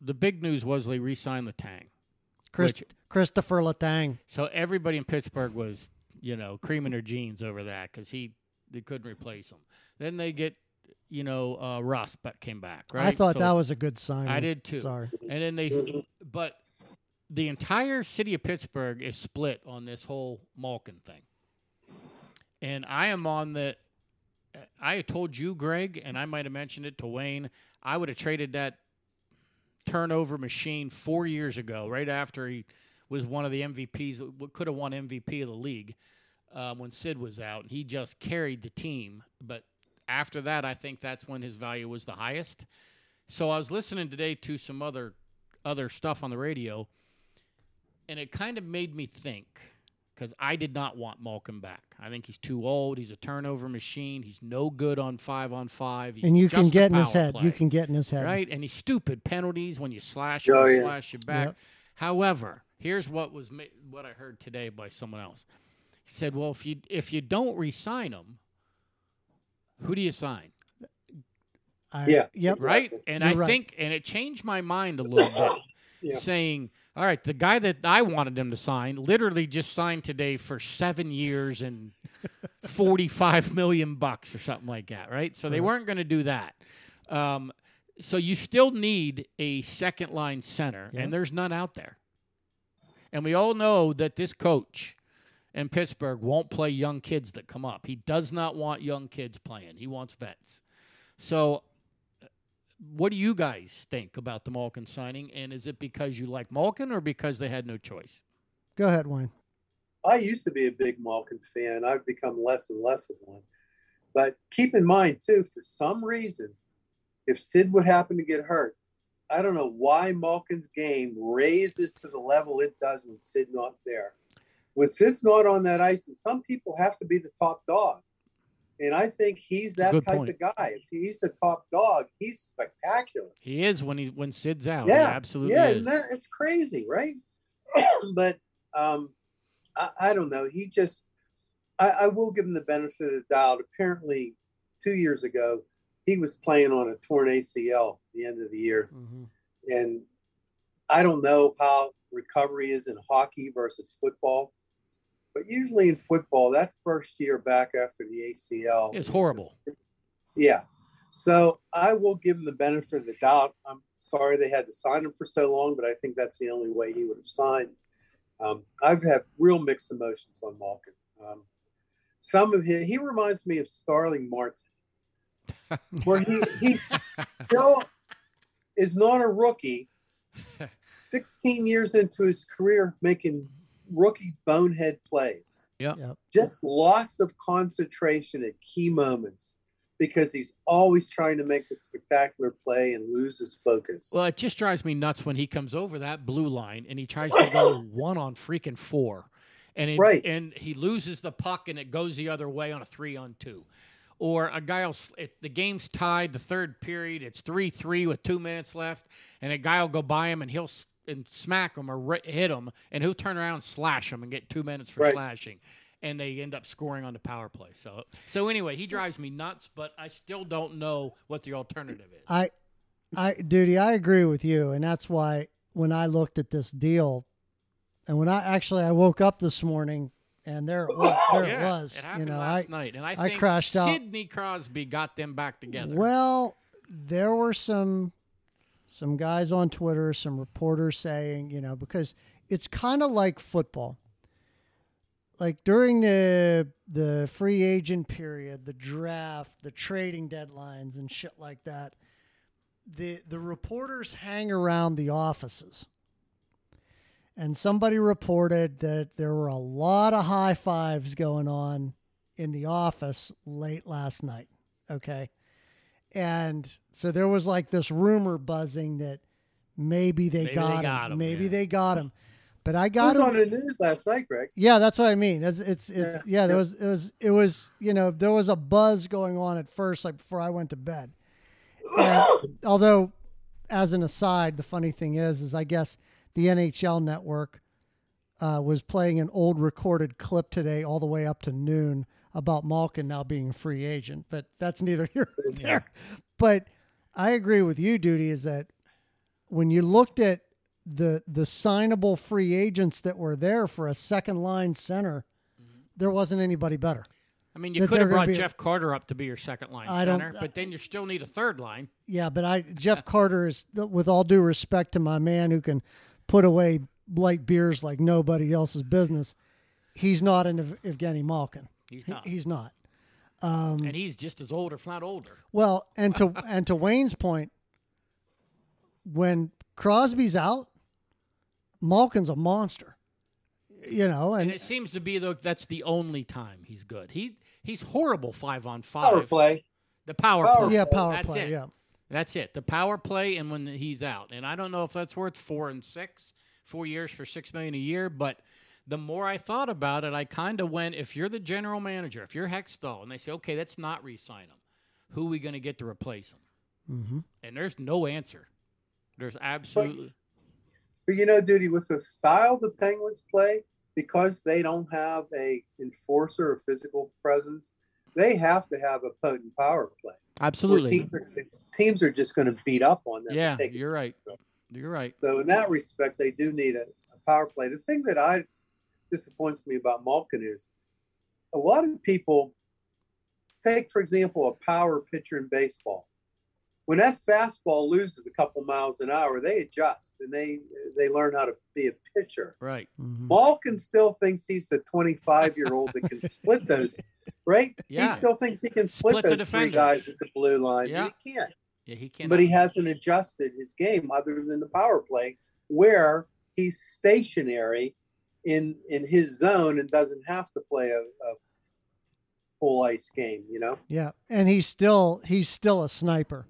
the big news was they re-signed Letang. Chris, Which- Christopher Letang. So everybody in Pittsburgh was, you know, creaming their jeans over that because he they couldn't replace him. Then they get, you know, uh, Rust but came back. Right. I thought So- that was a good sign. I did too. Sorry. And then they, but the entire city of Pittsburgh is split on this whole Malkin thing. And I am on the. I told you, Greg, and I might have mentioned it to Wayne. I would have traded that turnover machine four years ago, right after he was one of the MVPs, could have won MVP of the league um, when Sid was out. He just carried the team. But after that, I think that's when his value was the highest. So I was listening today to some other other stuff on the radio, and it kind of made me think because I did not want Malkin back. I think he's too old. He's a turnover machine. He's no good on five on five. He's And you can get in his head. play, You can get in his head. right, and he's stupid penalties when you slash him, Oh, yeah. slash you back. Yep. However, here's what was ma- what I heard today by someone else. He said, "Well, if you if you don't re-sign him, who do you sign?" I, Yeah. Yep. right? And You're I right. think, and it changed my mind a little bit, Yeah. saying, "All right, the guy that I wanted him to sign literally just signed today for seven years and forty-five million bucks or something like that, right? So they weren't going to do that. Um, so you still need a second line center, Yeah. and there's none out there. And we all know that this coach." in Pittsburgh won't play young kids that come up. He does not want young kids playing. He wants vets. So, what do you guys think about the Malkin signing? And is it because you like Malkin or because they had no choice? Go ahead, Wayne. I used to be a big Malkin fan. I've become less and less of one. But keep in mind, too, for some reason, if Sid would happen to get hurt, I don't know why Malkin's game raises to the level it does when Sid's not there. When Sid's not on that ice, and some people have to be the top dog. And I think he's that Good type point. of guy. If he's the top dog, he's spectacular. He is when he when Sid's out. Yeah, he absolutely yeah, is. and that, it's crazy, right? but um, I, I don't know. He just, I, I will give him the benefit of the doubt. Apparently, two years ago, he was playing on a torn ACL at the end of the year, Mhm. and I don't know how recovery is in hockey versus football. But usually in football, that first year back after the ACL is- horrible. yeah. So I will give him the benefit of the doubt. I'm sorry they had to sign him for so long, but I think that's the only way he would have signed. Um, I've had real mixed emotions on Malkin. Um, some of his, he reminds me of Starling Marte, where he, he still is not a rookie, 16 years into his career making rookie bonehead plays Yep. just loss of concentration at key moments because he's always trying to make a spectacular play and loses focus. Well, it just drives me nuts when he comes over that blue line and he tries to go one on freaking four, and it, Right. and he loses the puck and it goes the other way on a three on two, or a guy will s- the game's tied, the third period, it's three three with two minutes left, and a guy will go by him and he'll s- and smack him or hit him, and he'll turn around and slash him and get two minutes for Right. slashing. And they end up scoring on the power play. So, so anyway, he drives me nuts, but I still don't know what the alternative is. I, I, Duty, I agree with you, and that's why when I looked at this deal, and when I actually I woke up this morning and there it was, there yeah, it was. It you happened know, last I night, and I, I think crashed out. Sidney Crosby got them back together. well, there were some some guys on Twitter, some reporters saying, you know, because it's kind of like football. Like during the the free agent period, the draft, the trading deadlines and shit like that, the the reporters hang around the offices. And somebody reported that there were a lot of high fives going on in the office late last night. Okay. And so there was like this rumor buzzing that maybe they, Maybe got, they got him. him, Maybe yeah. they got him. But I It got was him. on the news last night, Greg. Yeah, that's what I mean. It's it's, it's yeah. Yeah, There was it was it was you know there was a buzz going on at first, like before I went to bed. And although, as an aside, the funny thing is, is I guess the NHL Network uh, was playing an old recorded clip today, all the way up to noon, about Malkin now being a free agent. But that's neither here nor there. But I agree with you, Duty, is that when you looked at the the signable free agents that were there for a second line center, mm-hmm. there wasn't anybody better. I mean, you could have brought Jeff Carter up to be your second line I center, but then you still need a third line. Yeah, but I Jeff Carter is, with all due respect to my man who can put away light beers like nobody else's business, he's not an Ev- Evgeny Malkin. He's He- not, he's not. and he's just as old, if not older. Well, and to and to Wayne's point, when Crosby's out, Malkin's a monster. You know, And and it seems to be though that's the only time he's good. He he's horrible five on five. Power play. The power, Power play. yeah, power That's play. it. Yeah, That's it. The power play and when he's out. And I don't know if that's worth four and six, four years for six million a year, but the more I thought about it, I kind of went, if you're the general manager, if you're Hextall, and they say, okay, let's not re-sign him, who are we going to get to replace him? hmm And there's no answer. There's absolutely But you know, Duty, with the style the Penguins play, because they don't have a enforcer or physical presence, they have to have a potent power play. Absolutely. Teams are, teams are just going to beat up on them. Yeah, you're right. You're right. So in that respect, they do need a, a power play. The thing that I disappoints me about Malkin is a lot of people take, for example, a power pitcher in baseball. When that fastball loses a couple miles an hour, they adjust and they they learn how to be a pitcher. Right. hmm Malkin still thinks he's the 25 year old that can split those, right? Yeah. He still thinks he can split, Split those three guys at the blue line. Yeah. He can't Yeah, he can't. but he hasn't adjusted his game other than the power play where he's stationary in in his zone and doesn't have to play a, a full ice game you know Yeah, and he's still he's still a sniper.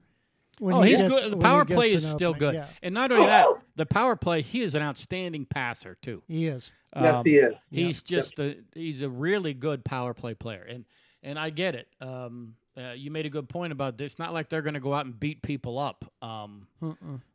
When oh, he he's gets- good. The power play an is still opening, good. Yeah, And not only that, the power play, he is an outstanding passer too. he is. yes Um, he is Yeah. He's just a he's a really good power play player, and and I get it. Um, uh, you made a good point about this. Not like they're going to go out and beat people up. Um,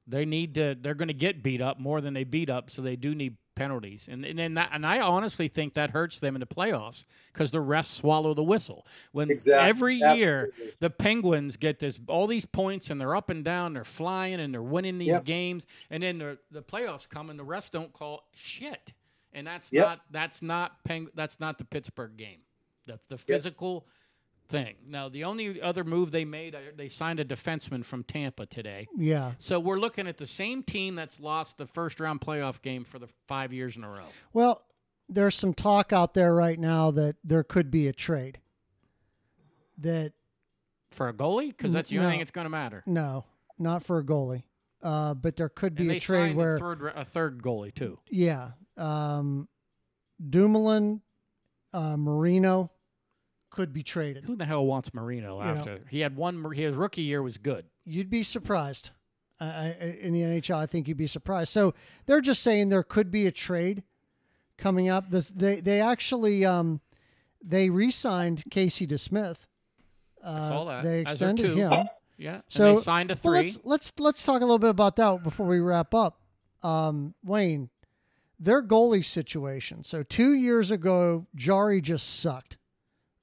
they need to. They're going to get beat up more than they beat up, so they do need penalties. And and then that, and I honestly think that hurts them in the playoffs because the refs swallow the whistle when exactly every year the Penguins get this all these points and they're up and down, they're flying and they're winning these Yep. games, and then the the playoffs come and the refs don't call shit, and that's Yep. not that's not Peng, that's not the Pittsburgh game, the the physical thing. Now the only other move they made, uh, they signed a defenseman from Tampa today. Yeah. So we're looking at the same team that's lost the first round playoff game for the five years in a row. Well, there's some talk out there right now that there could be a trade. That For a goalie, because that's the only No. thing that's going to matter. no, not for a goalie, uh, but there could be a trade where a third a third goalie too. yeah, um, Dumoulin, uh, Marino could be traded. Who the hell wants Marino You know. after he had one? His rookie year was good. You'd be surprised. I, in the NHL, I think you'd be surprised. So they're just saying there could be a trade coming up. This they they actually um, they re-signed Casey DeSmith. Uh, saw that. They extended him. Yeah. So and they signed a three. Well, let's let's let's talk a little bit about that before we wrap up. Um, Wayne, their goalie situation. So two years ago, Jarry just sucked.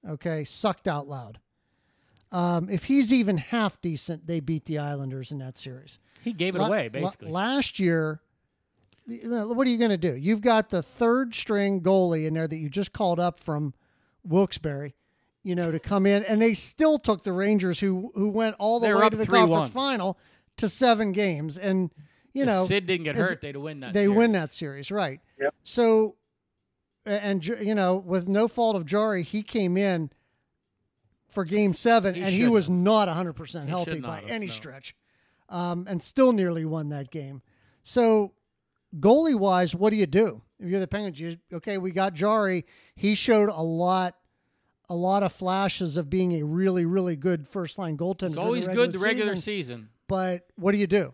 Okay, sucked out loud. Um, if he's even half decent, they beat the Islanders in that series. he gave it La- away la- basically. last year, what are you going to do? You've got the third string goalie in there that you just called up from Wilkes-Barre, you know, to come in, and they still took the Rangers, who who went all the They were way to the 3-1. conference final, to seven games, and you if know Sid didn't get hurt, they'd win that. they win series. that series, right? Yep. So, a- and you know, with no fault of Jarry, he came in for Game Seven, He and he was have. not 100 percent healthy should by have, any no. stretch, um, and still nearly won that game. So, goalie wise, what do you do if you're the Penguins? You, okay, we got Jarry. He showed a lot. A lot of flashes of being a really, really good first line goaltender. It's always the good the regular season, season. but what do you do?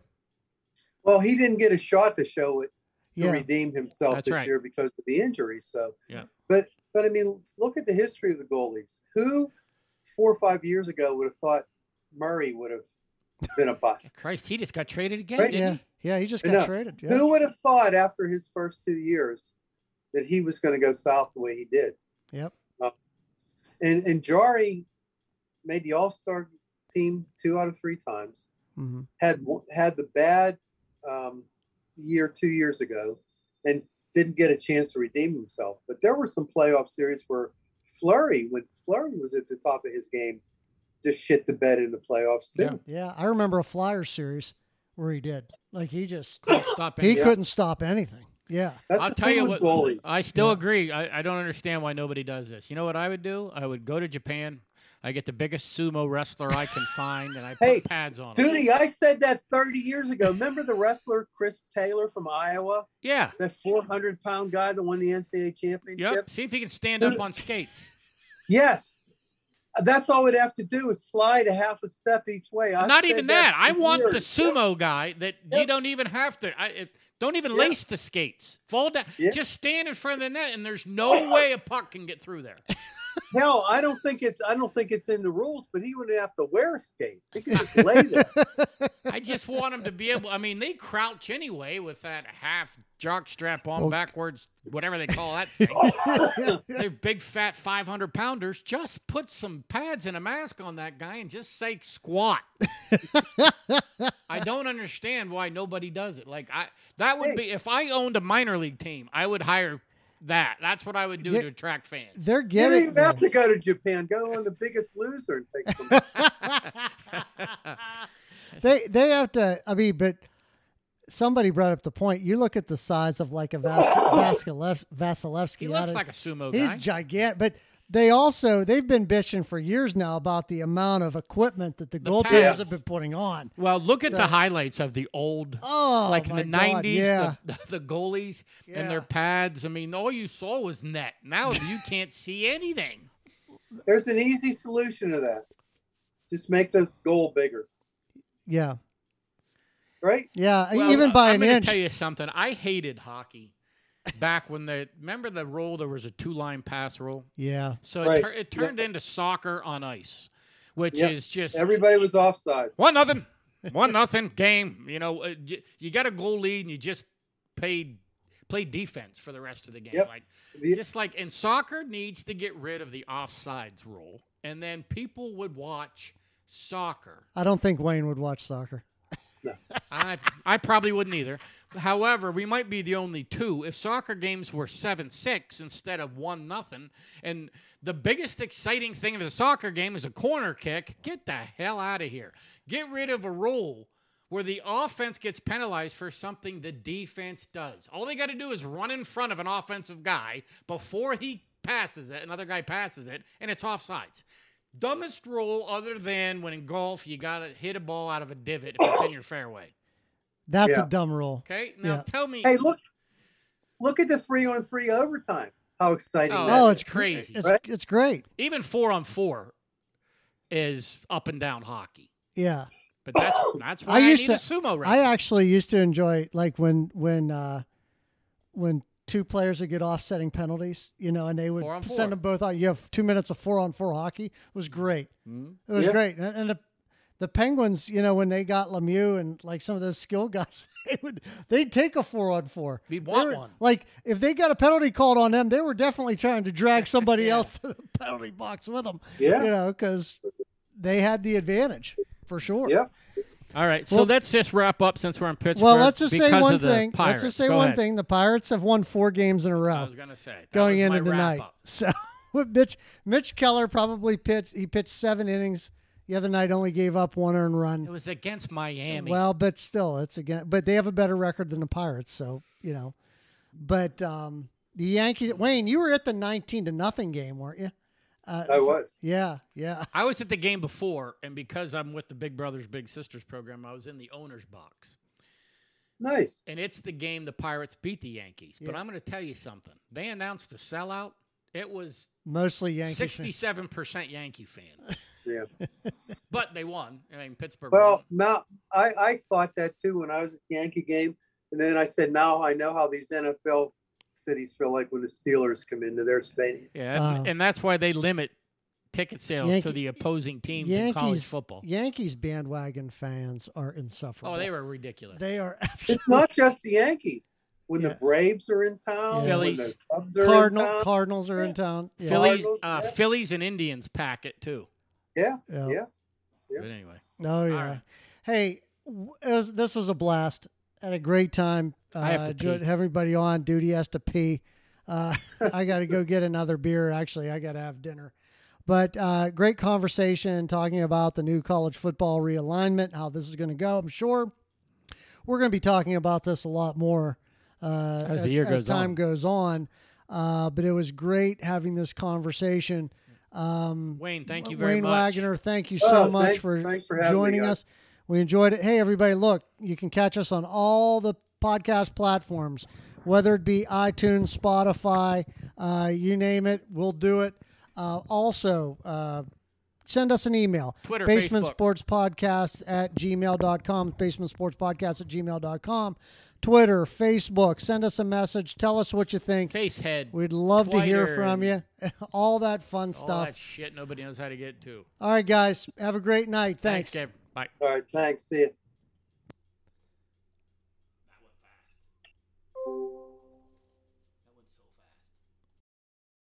Well, he didn't get a shot to show it to Yeah, redeem himself That's this right. year because of the injury. So, Yeah. But but I mean, look at the history of the goalies. Who four or five years ago would have thought Murray would have been a bust? Christ, he just got traded again, Right, didn't yeah, yeah. He just got know. traded. Yeah. Who would have thought after his first two years that he was going to go south the way he did? Yep. And and Jarry made the All Star team two out of three times. hmm Had had the bad um, year two years ago, and didn't get a chance to redeem himself. But there were some playoff series where Fleury, when Fleury was at the top of his game, just shit the bed in the playoffs too. Yeah. Yeah, I remember a Flyers series where he did. Like he just Couldn't stop he. Yeah. couldn't stop anything. Yeah. That's I'll the tell thing you with what. goalies. I still Yeah. agree. I, I don't understand why nobody does this. You know what I would do? I would go to Japan. I get the biggest sumo wrestler I can find, and I put Hey, pads on. him. Duty, I said that 30 years ago. Remember the wrestler Chris Taylor from Iowa? Yeah. That 400 pound guy that won the NCAA championship? Yep. See if he can stand up on skates. Yes. That's all we'd have to do is slide a half a step each way. I've Not even that. I for want the years. sumo guy that you don't even have to. I, it, don't even Yep. lace the skates. Fall down. Just stand in front of the net, and there's no way a puck can get through there. Hell, I don't think it's I don't think it's in the rules, but he wouldn't have to wear skates. He could just lay there. I just want him to be able. I mean, they crouch anyway with that half jock strap on Well- backwards, whatever they call that thing. Oh. They're big, fat, 500 pounders. Just put some pads and a mask on that guy and just say squat. I don't understand why nobody does it. Like I, that would Hey. be if I owned a minor league team, I would hire that. That's what I would do Yeah. to attract fans. They're You don't getting even have to go to Japan. Go on the biggest loser and take some they they have to I mean, but somebody brought up the point. You look at the size of like a Vas- Vasilev, Vasilevskiy. he out looks of- like a sumo he's gigantic, but they also they've been bitching for years now about the amount of equipment that the, The goaltenders pads. have been putting on. well, look at So- the highlights of the old Oh, like in the 90s yeah. the, the goalies and their pads i mean all you saw was net now you can't see anything There's an easy solution to that. Just make the goal bigger, yeah, right? yeah. Well, even by i'm an gonna inch. tell you something i hated hockey back when the remember the rule there was a two line pass rule yeah, so Right. it, tur- it turned into soccer on ice which Yep. is just Everybody was offside. one nothing one nothing game you know uh, j- you got a goal lead and you just paid play defense for the rest of the game Yep. like The- just like and soccer needs to get rid of the offsides rule and then people would watch soccer I don't think Wayne would watch soccer. I, I probably wouldn't either however we might be the only two if soccer games were 7-6 instead of 1 nothing and the biggest exciting thing of the soccer game is a corner kick get the hell out of here get rid of a rule where the offense gets penalized for something the defense does. All they got to do is run in front of an offensive guy before he passes it, another guy passes it, and it's offsides. Dumbest rule other than when in golf you got to hit a ball out of a divot if it's in your fairway. That's Yeah. a dumb rule. Okay? Now Yeah. tell me. Hey, look, look at the three on three overtime. How exciting! Oh, that Oh, is. it's crazy. It's Right? it's great. Even four on four is up and down hockey. Yeah. But that's that's why I I, used need to- a sumo I actually used to enjoy like when when uh when two players would get offsetting penalties, you know, and they would Four four. send them both out. You have two minutes of four on four hockey. It was great. Mhm. It was Yeah. great. And, and the the Penguins, you know, when they got Lemieux and like some of those skill guys, they would they'd take a four on four. We'd want were- one. Like if they got a penalty called on them, they were definitely trying to drag somebody Yeah. else to the penalty box with them. Yeah. You know, because they had the advantage for sure. Yeah. All right, so Well- let's just wrap up since we're in Pittsburgh. Well, let's just say one of the thing. Let's just say Go one ahead. thing. The Pirates have won four games in a row I was gonna say that going was my into tonight. wrap-up. So Mitch Mitch Keller probably pitched. He pitched seven innings The other night only gave up one earned run. It was against Miami. Well, but still, it's again. But they have a better record than the Pirates, so you know. But um, the Yankees, Wayne, you were at the nineteen to nothing game, weren't you? Uh, I was. Yeah, yeah. I was at the game before, and because I'm with the Big Brothers Big Sisters program, I was in the owner's box. Nice. And it's the game the Pirates beat the Yankees. But Yeah. I'm going to tell you something. They announced a sellout. It was Mostly Yankees. 67% Yankee fan. Yeah. but they won. I mean, Pittsburgh. Well, won. now I, I thought that too when I was at the Yankee game. And then I said, now I know how these NFL cities feel like when the Steelers come into their stadium. yeah, Uh, and, and that's why they limit ticket sales Yankee- to the opposing teams in college football. Yankees bandwagon fans are insufferable. Oh, they were ridiculous. They are It's absolutely not just the Yankees. When Yeah. the Braves are in town, Phillies. when the Cubs are Cardinal in town. Cardinals are in town. Yeah. Phillies, uh, yeah. Phillies and Indians pack it too. Yeah, Yeah. yeah. Yeah. But anyway, Oh yeah. right. Hey, w- was, this was a blast. Had a great time. Uh, I have to pee. having everybody on. Duty has to pee. Uh, I got to go get another beer. Actually, I got to have dinner. But uh, great conversation talking about the new college football realignment, how this is going to go. I'm sure we're going to be talking about this a lot more uh, As the year goes time on. goes on. Uh, but it was great having this conversation. Um, Wayne, thank you Wayne very much. Wayne Wagner, thank you Oh, so much thanks- for, thanks for having me, joining guys. us. We enjoyed it. Hey, everybody, look, you can catch us on all the podcast platforms, whether it be iTunes, Spotify, uh, you name it, we'll do it. Uh, also, uh, send us an email. Twitter, Basement Facebook. Sports Podcast at gmail.com. Basement Sports Podcast at gmail.com. Twitter, Facebook, send us a message. Tell us what you think. Facehead. We'd love to hear from you. all that fun all stuff. that shit nobody knows how to get to. All right, guys. Have a great night. Thanks. Thanks. Bye. All right. Thanks. See you.